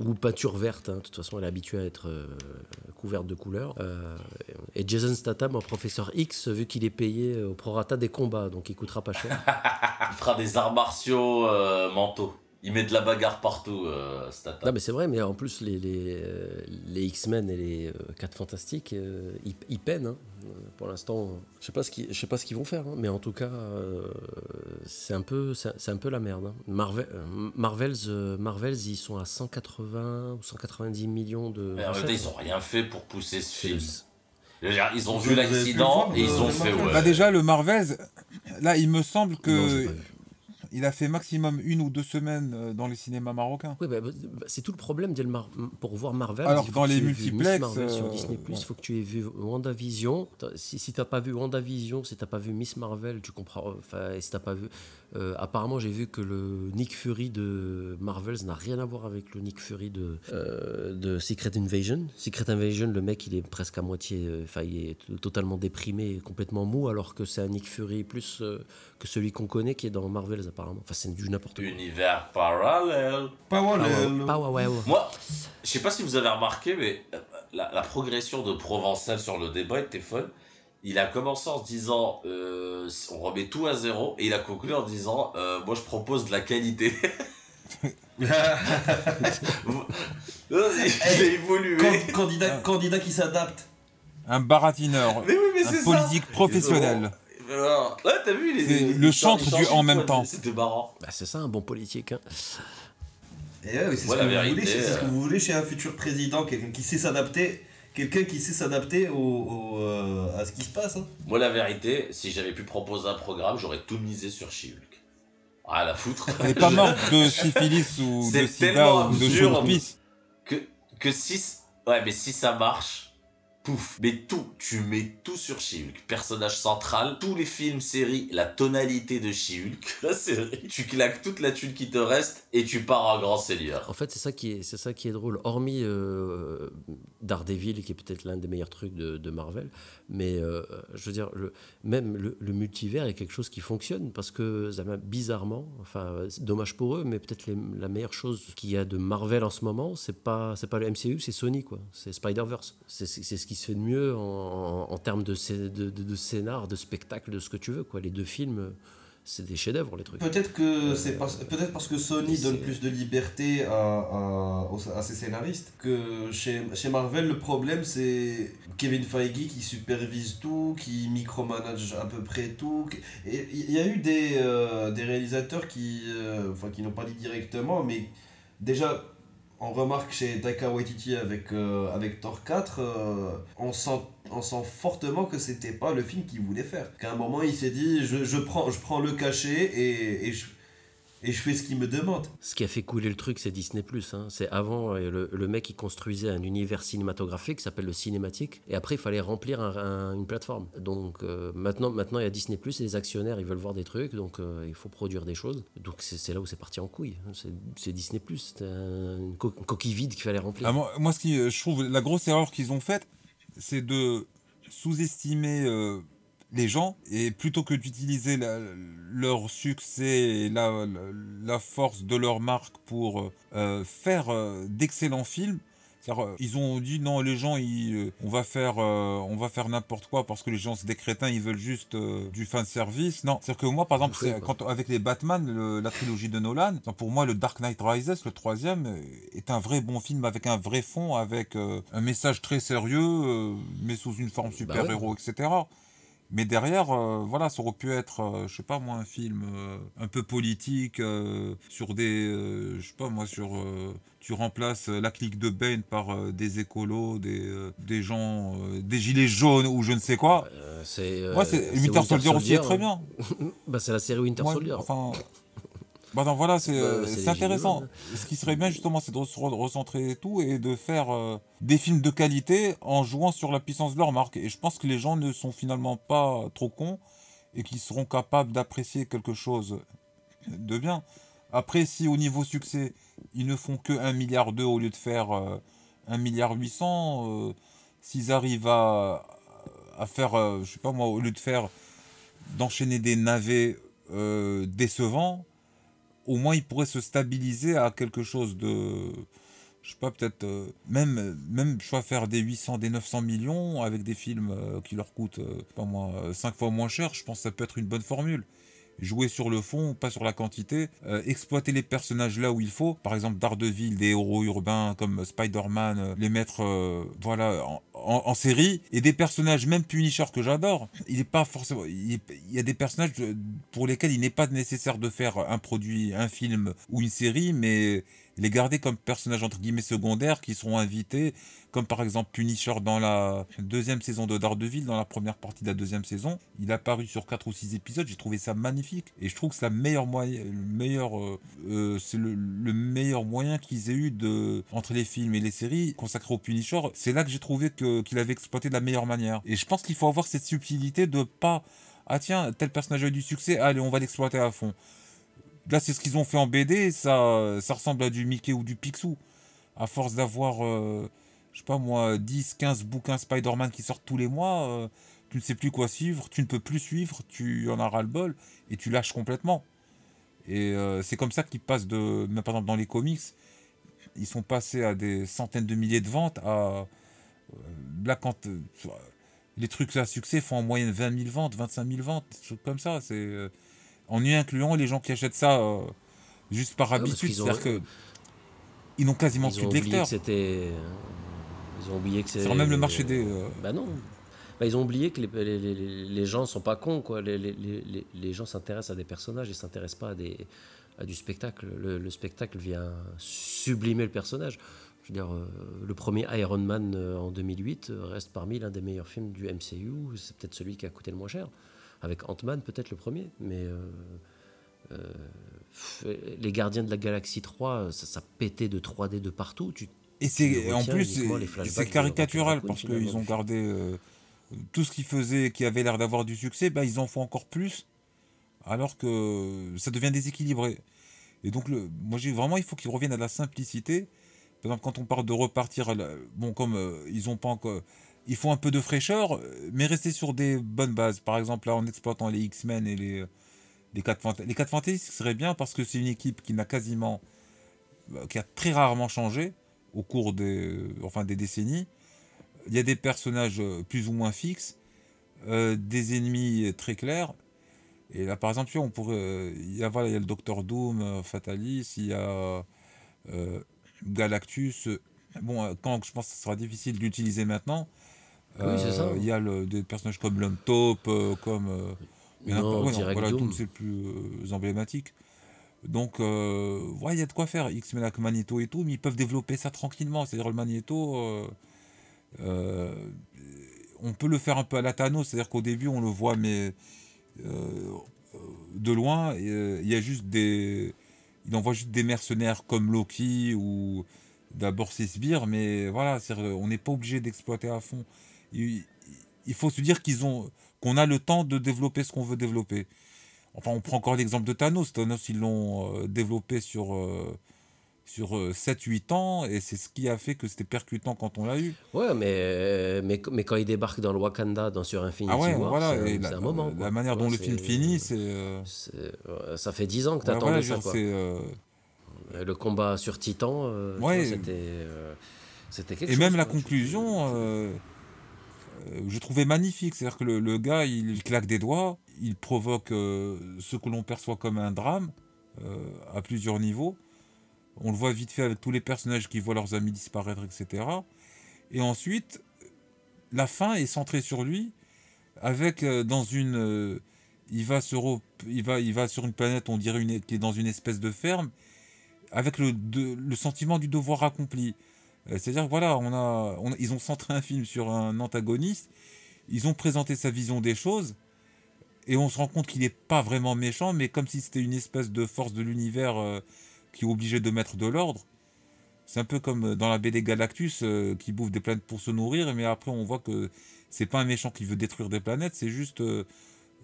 Ou peinture verte, hein. de toute façon, elle est habituée à être euh, couverte de couleurs. Euh, et Jason Statham en professeur X, vu qu'il est payé au prorata des combats, donc il coûtera pas cher. (laughs) Il fera des arts martiaux euh, mentaux. Il met de la bagarre partout, euh, Statham. Non, mais c'est vrai, mais en plus, les, les, euh, les X-Men et les 4 Fantastiques, euh, ils, ils peinent. hein. Euh, Pour l'instant, je sais pas ce qu'ils, je sais pas ce qu'ils vont faire, hein, mais en tout cas, euh, c'est un peu, c'est un peu la merde. hein. Marvel, euh, Marvels, euh, Marvels, ils sont à 180 ou 190 millions de. Mais en recettes. ils ont rien fait pour pousser ce film. ils ont vu l'accident et ils ont fait ouais. Bah déjà le Marvels, là il me semble que Non. Il a fait maximum une ou deux semaines euh, dans les cinémas marocains. Oui, bah, bah, c'est tout le problème Mar- pour voir Marvel. Alors, dans les tu multiplex, Marvel sur euh, Disney+, il ouais. faut que tu aies vu WandaVision. Si, si t'as pas vu WandaVision, si t'as pas vu Miss Marvel, tu comprends. Enfin, si t'as pas vu, euh, apparemment, j'ai vu que le Nick Fury de Marvels n'a rien à voir avec le Nick Fury de euh, de Secret Invasion. Secret Invasion, le mec, il est presque à moitié, euh, enfin, il est totalement déprimé, et complètement mou, alors que c'est un Nick Fury plus euh, que celui qu'on connaît qui est dans Marvels apparemment. Enfin, c'est du n'importe quoi. Univers parallèle. Pas Power- le- Power- Power. Moi, je sais pas si vous avez remarqué, mais la, la progression de Provençal sur le débat était folle. Il a commencé en se disant euh, on remet tout à zéro et il a conclu en disant euh, moi je propose de la qualité. (laughs) il (laughs) a évolué. Can- candidat, candidat qui s'adapte. Un baratineur, Mais oui, mais un c'est ça. politique professionnel. Alors, ouais, t'as vu les, C'est les- le chantre les du en même temps. C'était marrant. Bah, c'est ça, un bon politique. hein. Et ouais, c'est Ouais, ce que la vous voulez, vérité, c'est ce que euh. vous voulez chez un futur président, quelqu'un qui sait s'adapter, quelqu'un qui sait s'adapter au, au, euh, à ce qui se passe. hein. Moi, la vérité, si j'avais pu proposer un programme, j'aurais tout misé sur She-Hulk. Ah, la foutre. Elle n'est pas (laughs) morte de syphilis ou C'est de sida tellement ou de que, que si. Ouais, mais si ça marche, Mais tout, tu mets tout sur She-Hulk. Personnage central, tous les films, séries, la tonalité de She-Hulk, (laughs) la série. Tu claques toute la thune qui te reste et tu pars en grand seigneur. En fait, c'est ça qui est, ça qui est drôle. Hormis euh, Daredevil, qui est peut-être l'un des meilleurs trucs de, Marvel, mais euh, je veux dire, même le, multivers est quelque chose qui fonctionne parce que bizarrement, enfin, dommage pour eux, mais peut-être la meilleure chose qu'il y a de Marvel en ce moment, c'est pas, pas le MCU, c'est Sony, quoi. C'est Spider-Verse. C'est, c'est- c'est ce qui se fait de mieux en, en- en termes de, de, scénar, de spectacle, de ce que tu veux, quoi. Les deux films, c'est des chefs-d'œuvre, les trucs. Peut-être que c'est parce, peut-être parce que Sony donne plus de liberté à, à, ses scénaristes que chez, chez Marvel le problème c'est Kevin Feige qui supervise tout, qui micromanage à peu près tout. Et il y a eu des, euh, des réalisateurs qui, euh, enfin, qui n'ont pas dit directement, mais déjà on remarque chez Taika Waititi avec, euh, avec Thor 4, euh, on, sent, on sent fortement que c'était pas le film qu'il voulait faire. Qu'à un moment il s'est dit je, je, prends, je prends le cachet et, et je, et je fais ce qu'ils me demandent. Ce qui a fait couler le truc, c'est Disney+. Hein. C'est avant, euh, le, le mec, il construisait un univers cinématographique qui s'appelle le cinématique. Et après, il fallait remplir un- un- une plateforme. Donc euh, maintenant, maintenant, il y a Disney+, et les actionnaires, ils veulent voir des trucs. Donc euh, il faut produire des choses. Donc c'est c'est là où c'est parti en couille. hein. C'est- C'est Disney+. C'était un- une, co- une coquille vide qu'il fallait remplir. Ah, moi, moi, ce qui, je trouve la grosse erreur qu'ils ont faite, c'est de sous-estimer euh, les gens et plutôt que d'utiliser leur succès et la, force de leur marque pour euh, faire euh, d'excellents films. euh, Ils ont dit non, les gens, ils, on va faire, euh, on va faire n'importe quoi parce que les gens, c'est des crétins, ils veulent juste euh, du fan service. Non, c'est-à-dire que moi, par exemple, Oui, c'est- quoi. quand, avec les Batman, le- la trilogie de Nolan, pour moi, le Dark Knight Rises, le troisième, est un vrai bon film avec un vrai fond, avec euh, un message très sérieux, mais sous une forme super-héros, etc. Mais derrière, euh, voilà, ça aurait pu être, euh, je sais pas moi, un film euh, un peu politique euh, sur des, je sais pas moi, sur, tu remplaces la clique de Bane par des écolos, des, des gens, des gilets jaunes ou je ne sais quoi. C'est c'est Winter Soldier aussi est très bien. (laughs) Bah, c'est la série Winter Ouais, Soldier. Enfin, bah non, voilà, c'est Bah, euh, intéressant. Ce qui serait bien justement, c'est de se re- recentrer et tout et de faire euh, des films de qualité en jouant sur la puissance de leur marque. Et je pense que les gens ne sont finalement pas trop cons et qu'ils seront capables d'apprécier quelque chose de bien. Après, si au niveau succès, ils ne font que 1 milliard 2 au lieu de faire euh, 1 milliard 800, euh, s'ils arrivent à, à faire, euh, je sais pas moi, au lieu de faire d'enchaîner des navets décevants, au moins ils pourraient se stabiliser à quelque chose de, je sais pas, peut-être euh, même, même je faire des 800, des 900 millions avec des films euh, qui leur coûtent, euh, pas moi, 5 fois moins cher, je pense que ça peut être une bonne formule. Jouer sur le fond, pas sur la quantité, euh, exploiter les personnages là où il faut, par exemple Daredevil, des héros urbains comme Spider-Man, euh, les mettre euh, voilà, en, en- série, et des personnages, même Punisher que j'adore, il est pas forcément. Il, y a des personnages pour lesquels il n'est pas nécessaire de faire un produit, un film ou une série, mais les garder comme personnages entre guillemets secondaires qui seront invités, comme par exemple Punisher dans la deuxième saison de Daredevil, dans la première partie de la deuxième saison. Il a apparu sur 4 ou 6 épisodes, j'ai trouvé ça magnifique. Et je trouve que c'est le meilleur, euh, euh, c'est le, le meilleur moyen qu'ils aient eu de, entre les films et les séries consacrés au Punisher. C'est là que j'ai trouvé qu'il avait exploité de la meilleure manière. Et je pense qu'il faut avoir cette subtilité de pas, ah tiens, tel personnage a eu du succès, allez, on va l'exploiter à fond. Là, c'est ce qu'ils ont fait en BD, ça, ça ressemble à du Mickey ou du Picsou. À force d'avoir, euh, je sais pas moi, 10, 15 bouquins Spider-Man qui sortent tous les mois, euh, tu ne sais plus quoi suivre, tu ne peux plus suivre, tu en as ras-le-bol et tu lâches complètement. Et euh, c'est comme ça qu'ils passent de, même par exemple dans les comics, ils sont passés à des centaines de milliers de ventes à. là, quand. les trucs à succès font en moyenne 20 000 ventes, 25 000 ventes, des trucs comme ça. C'est. Euh, en y incluant les gens qui achètent ça euh, juste par parce habitude. C'est-à-dire que. Ils n'ont quasiment Ils plus de lecteurs. c'était. Ils ont oublié que c'est. C'est même le marché des. euh, Bah non. Bah, ils ont oublié que les, les, les- les gens sont pas cons, quoi. Les, les, les, les gens s'intéressent à des personnages, ils s'intéressent pas à, des, à du spectacle. Le, le spectacle vient sublimer le personnage. Je veux dire, euh, le premier Iron Man euh, en 2008 euh, reste parmi l'un des meilleurs films du MCU. C'est peut-être celui qui a coûté le moins cher. Avec Ant-Man, peut-être le premier. Mais euh, euh, les Gardiens de la Galaxie 3, ça, ça pétait de 3D de partout. Tu, Et c'est en plus c'est- caricatural parce qu'ils ont gardé euh, tout ce qu'ils faisaient qui avait l'air d'avoir du succès, bah, ils en font encore plus alors que ça devient déséquilibré. Et donc le, moi j'ai vraiment il faut qu'ils reviennent à la simplicité. Par exemple quand on parle de repartir, à la- bon comme euh, ils ont pas encore, il faut un peu de fraîcheur, euh, mais rester sur des bonnes bases. Par exemple là en exploitant les X-Men et les les 4 Fanta- les 4 Fantasy ce serait bien parce que c'est une équipe qui n'a quasiment euh, qui a très rarement changé au cours des, enfin, des décennies. Il y a des personnages euh, plus ou moins fixes, euh, des ennemis très clairs. Et là, par exemple, on pourrait, euh, il, y a, voilà, il y a le Docteur Doom, euh, Fatalis, il y a euh, Galactus. Bon, euh, quand je pense que ce sera difficile d'utiliser maintenant. Oui, c'est ça. Il y a le- des personnages comme l'homme taupe, euh, comme. euh, il y en a Non, pas- ouais, direct voilà, Doom. C'est le plus euh, emblématique. Donc, euh, ouais, il y a de quoi faire. X-Men avec Magneto et tout, mais ils peuvent développer ça tranquillement. C'est-à-dire, le Magneto, euh, euh, on peut le faire un peu à la Thanos. C'est-à-dire qu'au début, on le voit, mais euh, euh, de loin, euh, il y a juste des, il envoie juste des mercenaires comme Loki ou d'abord ses sbires, mais voilà, on n'est pas obligé d'exploiter à fond. Il, il faut se dire qu'ils ont, qu'on a le temps de développer ce qu'on veut développer. Enfin, on prend encore l'exemple de Thanos. Thanos, ils l'ont euh, développé sur, euh, sur 7-8 ans, et c'est ce qui a fait que c'était percutant quand on l'a eu. Ouais, mais, mais, mais quand il débarque dans le Wakanda, dans, sur Infinity Ah ouais, War, voilà, c'est un, la, moment. la manière Tu dont le film finit, c'est... euh, euh, Ça fait 10 ans que ouais, t'attendais voilà, ça, quoi. euh, Le combat sur Titan, euh, tu Ouais. c'était euh, c'était quelque Et chose. même la quoi. conclusion, euh, euh, je trouvais magnifique. C'est-à-dire que le, gars, il, claque des doigts, il provoque euh, ce que l'on perçoit comme un drame euh, à plusieurs niveaux. On le voit vite fait avec tous les personnages qui voient leurs amis disparaître, etc. Et ensuite, la fin est centrée sur lui, avec euh, dans une, euh, il va sur, il va, il va sur une planète, on dirait une, qui est dans une espèce de ferme, avec le, de- le sentiment du devoir accompli. Euh, C'est-à-dire voilà, on a, ils ont centré un film sur un antagoniste, ils ont présenté sa vision des choses, et on se rend compte qu'il n'est pas vraiment méchant, mais comme si c'était une espèce de force de l'univers euh, qui est obligée de mettre de l'ordre. C'est un peu comme dans la BD Galactus euh, qui bouffe des planètes pour se nourrir, mais après on voit que c'est pas un méchant qui veut détruire des planètes, c'est juste euh,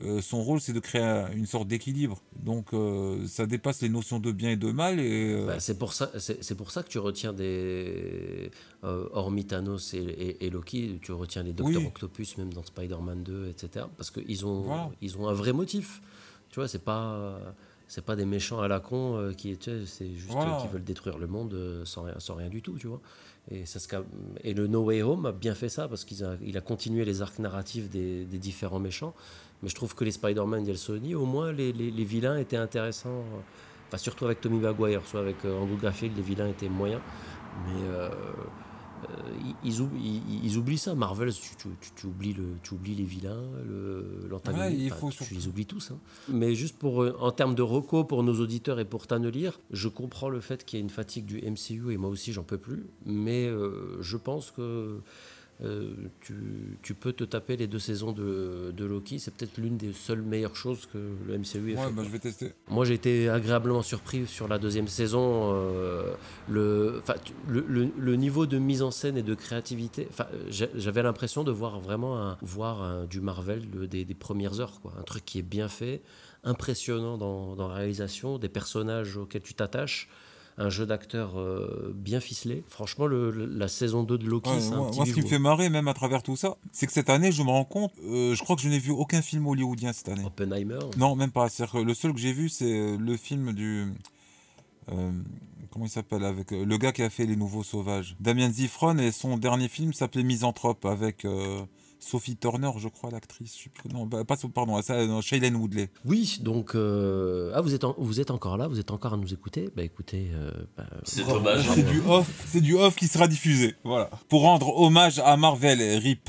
euh, son rôle c'est de créer un- une sorte d'équilibre. Donc euh, ça dépasse les notions de bien et de mal et euh, Bah, c'est pour ça, c'est c'est pour ça que tu retiens des, hormis Thanos et, et- et Loki, tu retiens les Docteurs Oui. Octopus même dans Spider-Man 2, etc. Parce qu'ils ont, Voilà. ils ont un vrai motif. Tu vois, c'est pas, c'est pas des méchants à la con euh, qui, c'est juste Voilà. euh, qui veulent détruire le monde euh, sans rien, sans rien du tout, tu vois. Et ça et le No Way Home a bien fait ça parce qu'il a, il a continué les arcs narratifs des, des différents méchants. Mais je trouve que les Spider-Man et le Sony, au moins les, les- les vilains étaient intéressants. Enfin, surtout avec Tommy Maguire, soit avec euh, Andrew Garfield, les vilains étaient moyens. Mais euh, euh, ils, ils oub- ils- ils oublient ça. Marvel, tu, tu- tu- tu oublies, le, tu oublies les vilains, le- l'antagoniste. Ouais, Enfin, faut tu les oublies tous. hein. Mais juste pour, euh, en termes de reco pour nos auditeurs et pour Tannelir, je comprends le fait qu'il y ait une fatigue du MCU et moi aussi j'en peux plus. Mais euh, je pense que euh, tu, tu peux te taper les deux saisons de, de Loki. C'est peut-être l'une des seules meilleures choses que le MCU ait ouais, fait. bah, je vais tester. Moi, j'ai été agréablement surpris sur la deuxième saison. euh, le, enfin, tu- le, le- le niveau de mise en scène et de créativité. J'avais l'impression de voir vraiment un, voir un- du Marvel de- des, des premières heures. Quoi. Un truc qui est bien fait, impressionnant dans, dans la réalisation, des personnages auxquels tu t'attaches. Un jeu d'acteur euh, bien ficelé. Franchement, le- le- la saison 2 de Loki, Ouais, c'est un moi, petit moi, ce qui me fait marrer, même à travers tout ça, c'est que cette année, je me rends compte, euh, je crois que je n'ai vu aucun film hollywoodien cette année. Oppenheimer. Non, même pas. C'est-à-dire que le seul que j'ai vu, c'est euh, le film du. euh, comment il s'appelle avec le gars qui a fait Les Nouveaux Sauvages. Damien Zifron et son dernier film s'appelait Misanthrope avec Sophie Turner, je crois, l'actrice. je sais plus- Non, bah, pas pardon, ça, non, Shailene Woodley. Oui, donc euh, ah vous êtes en- vous êtes encore là, vous êtes encore à nous écouter. Bah écoutez, euh, bah, C'est dommage. hein. C'est du off, c'est du off qui sera diffusé. Voilà. Pour rendre hommage à Marvel, RIP.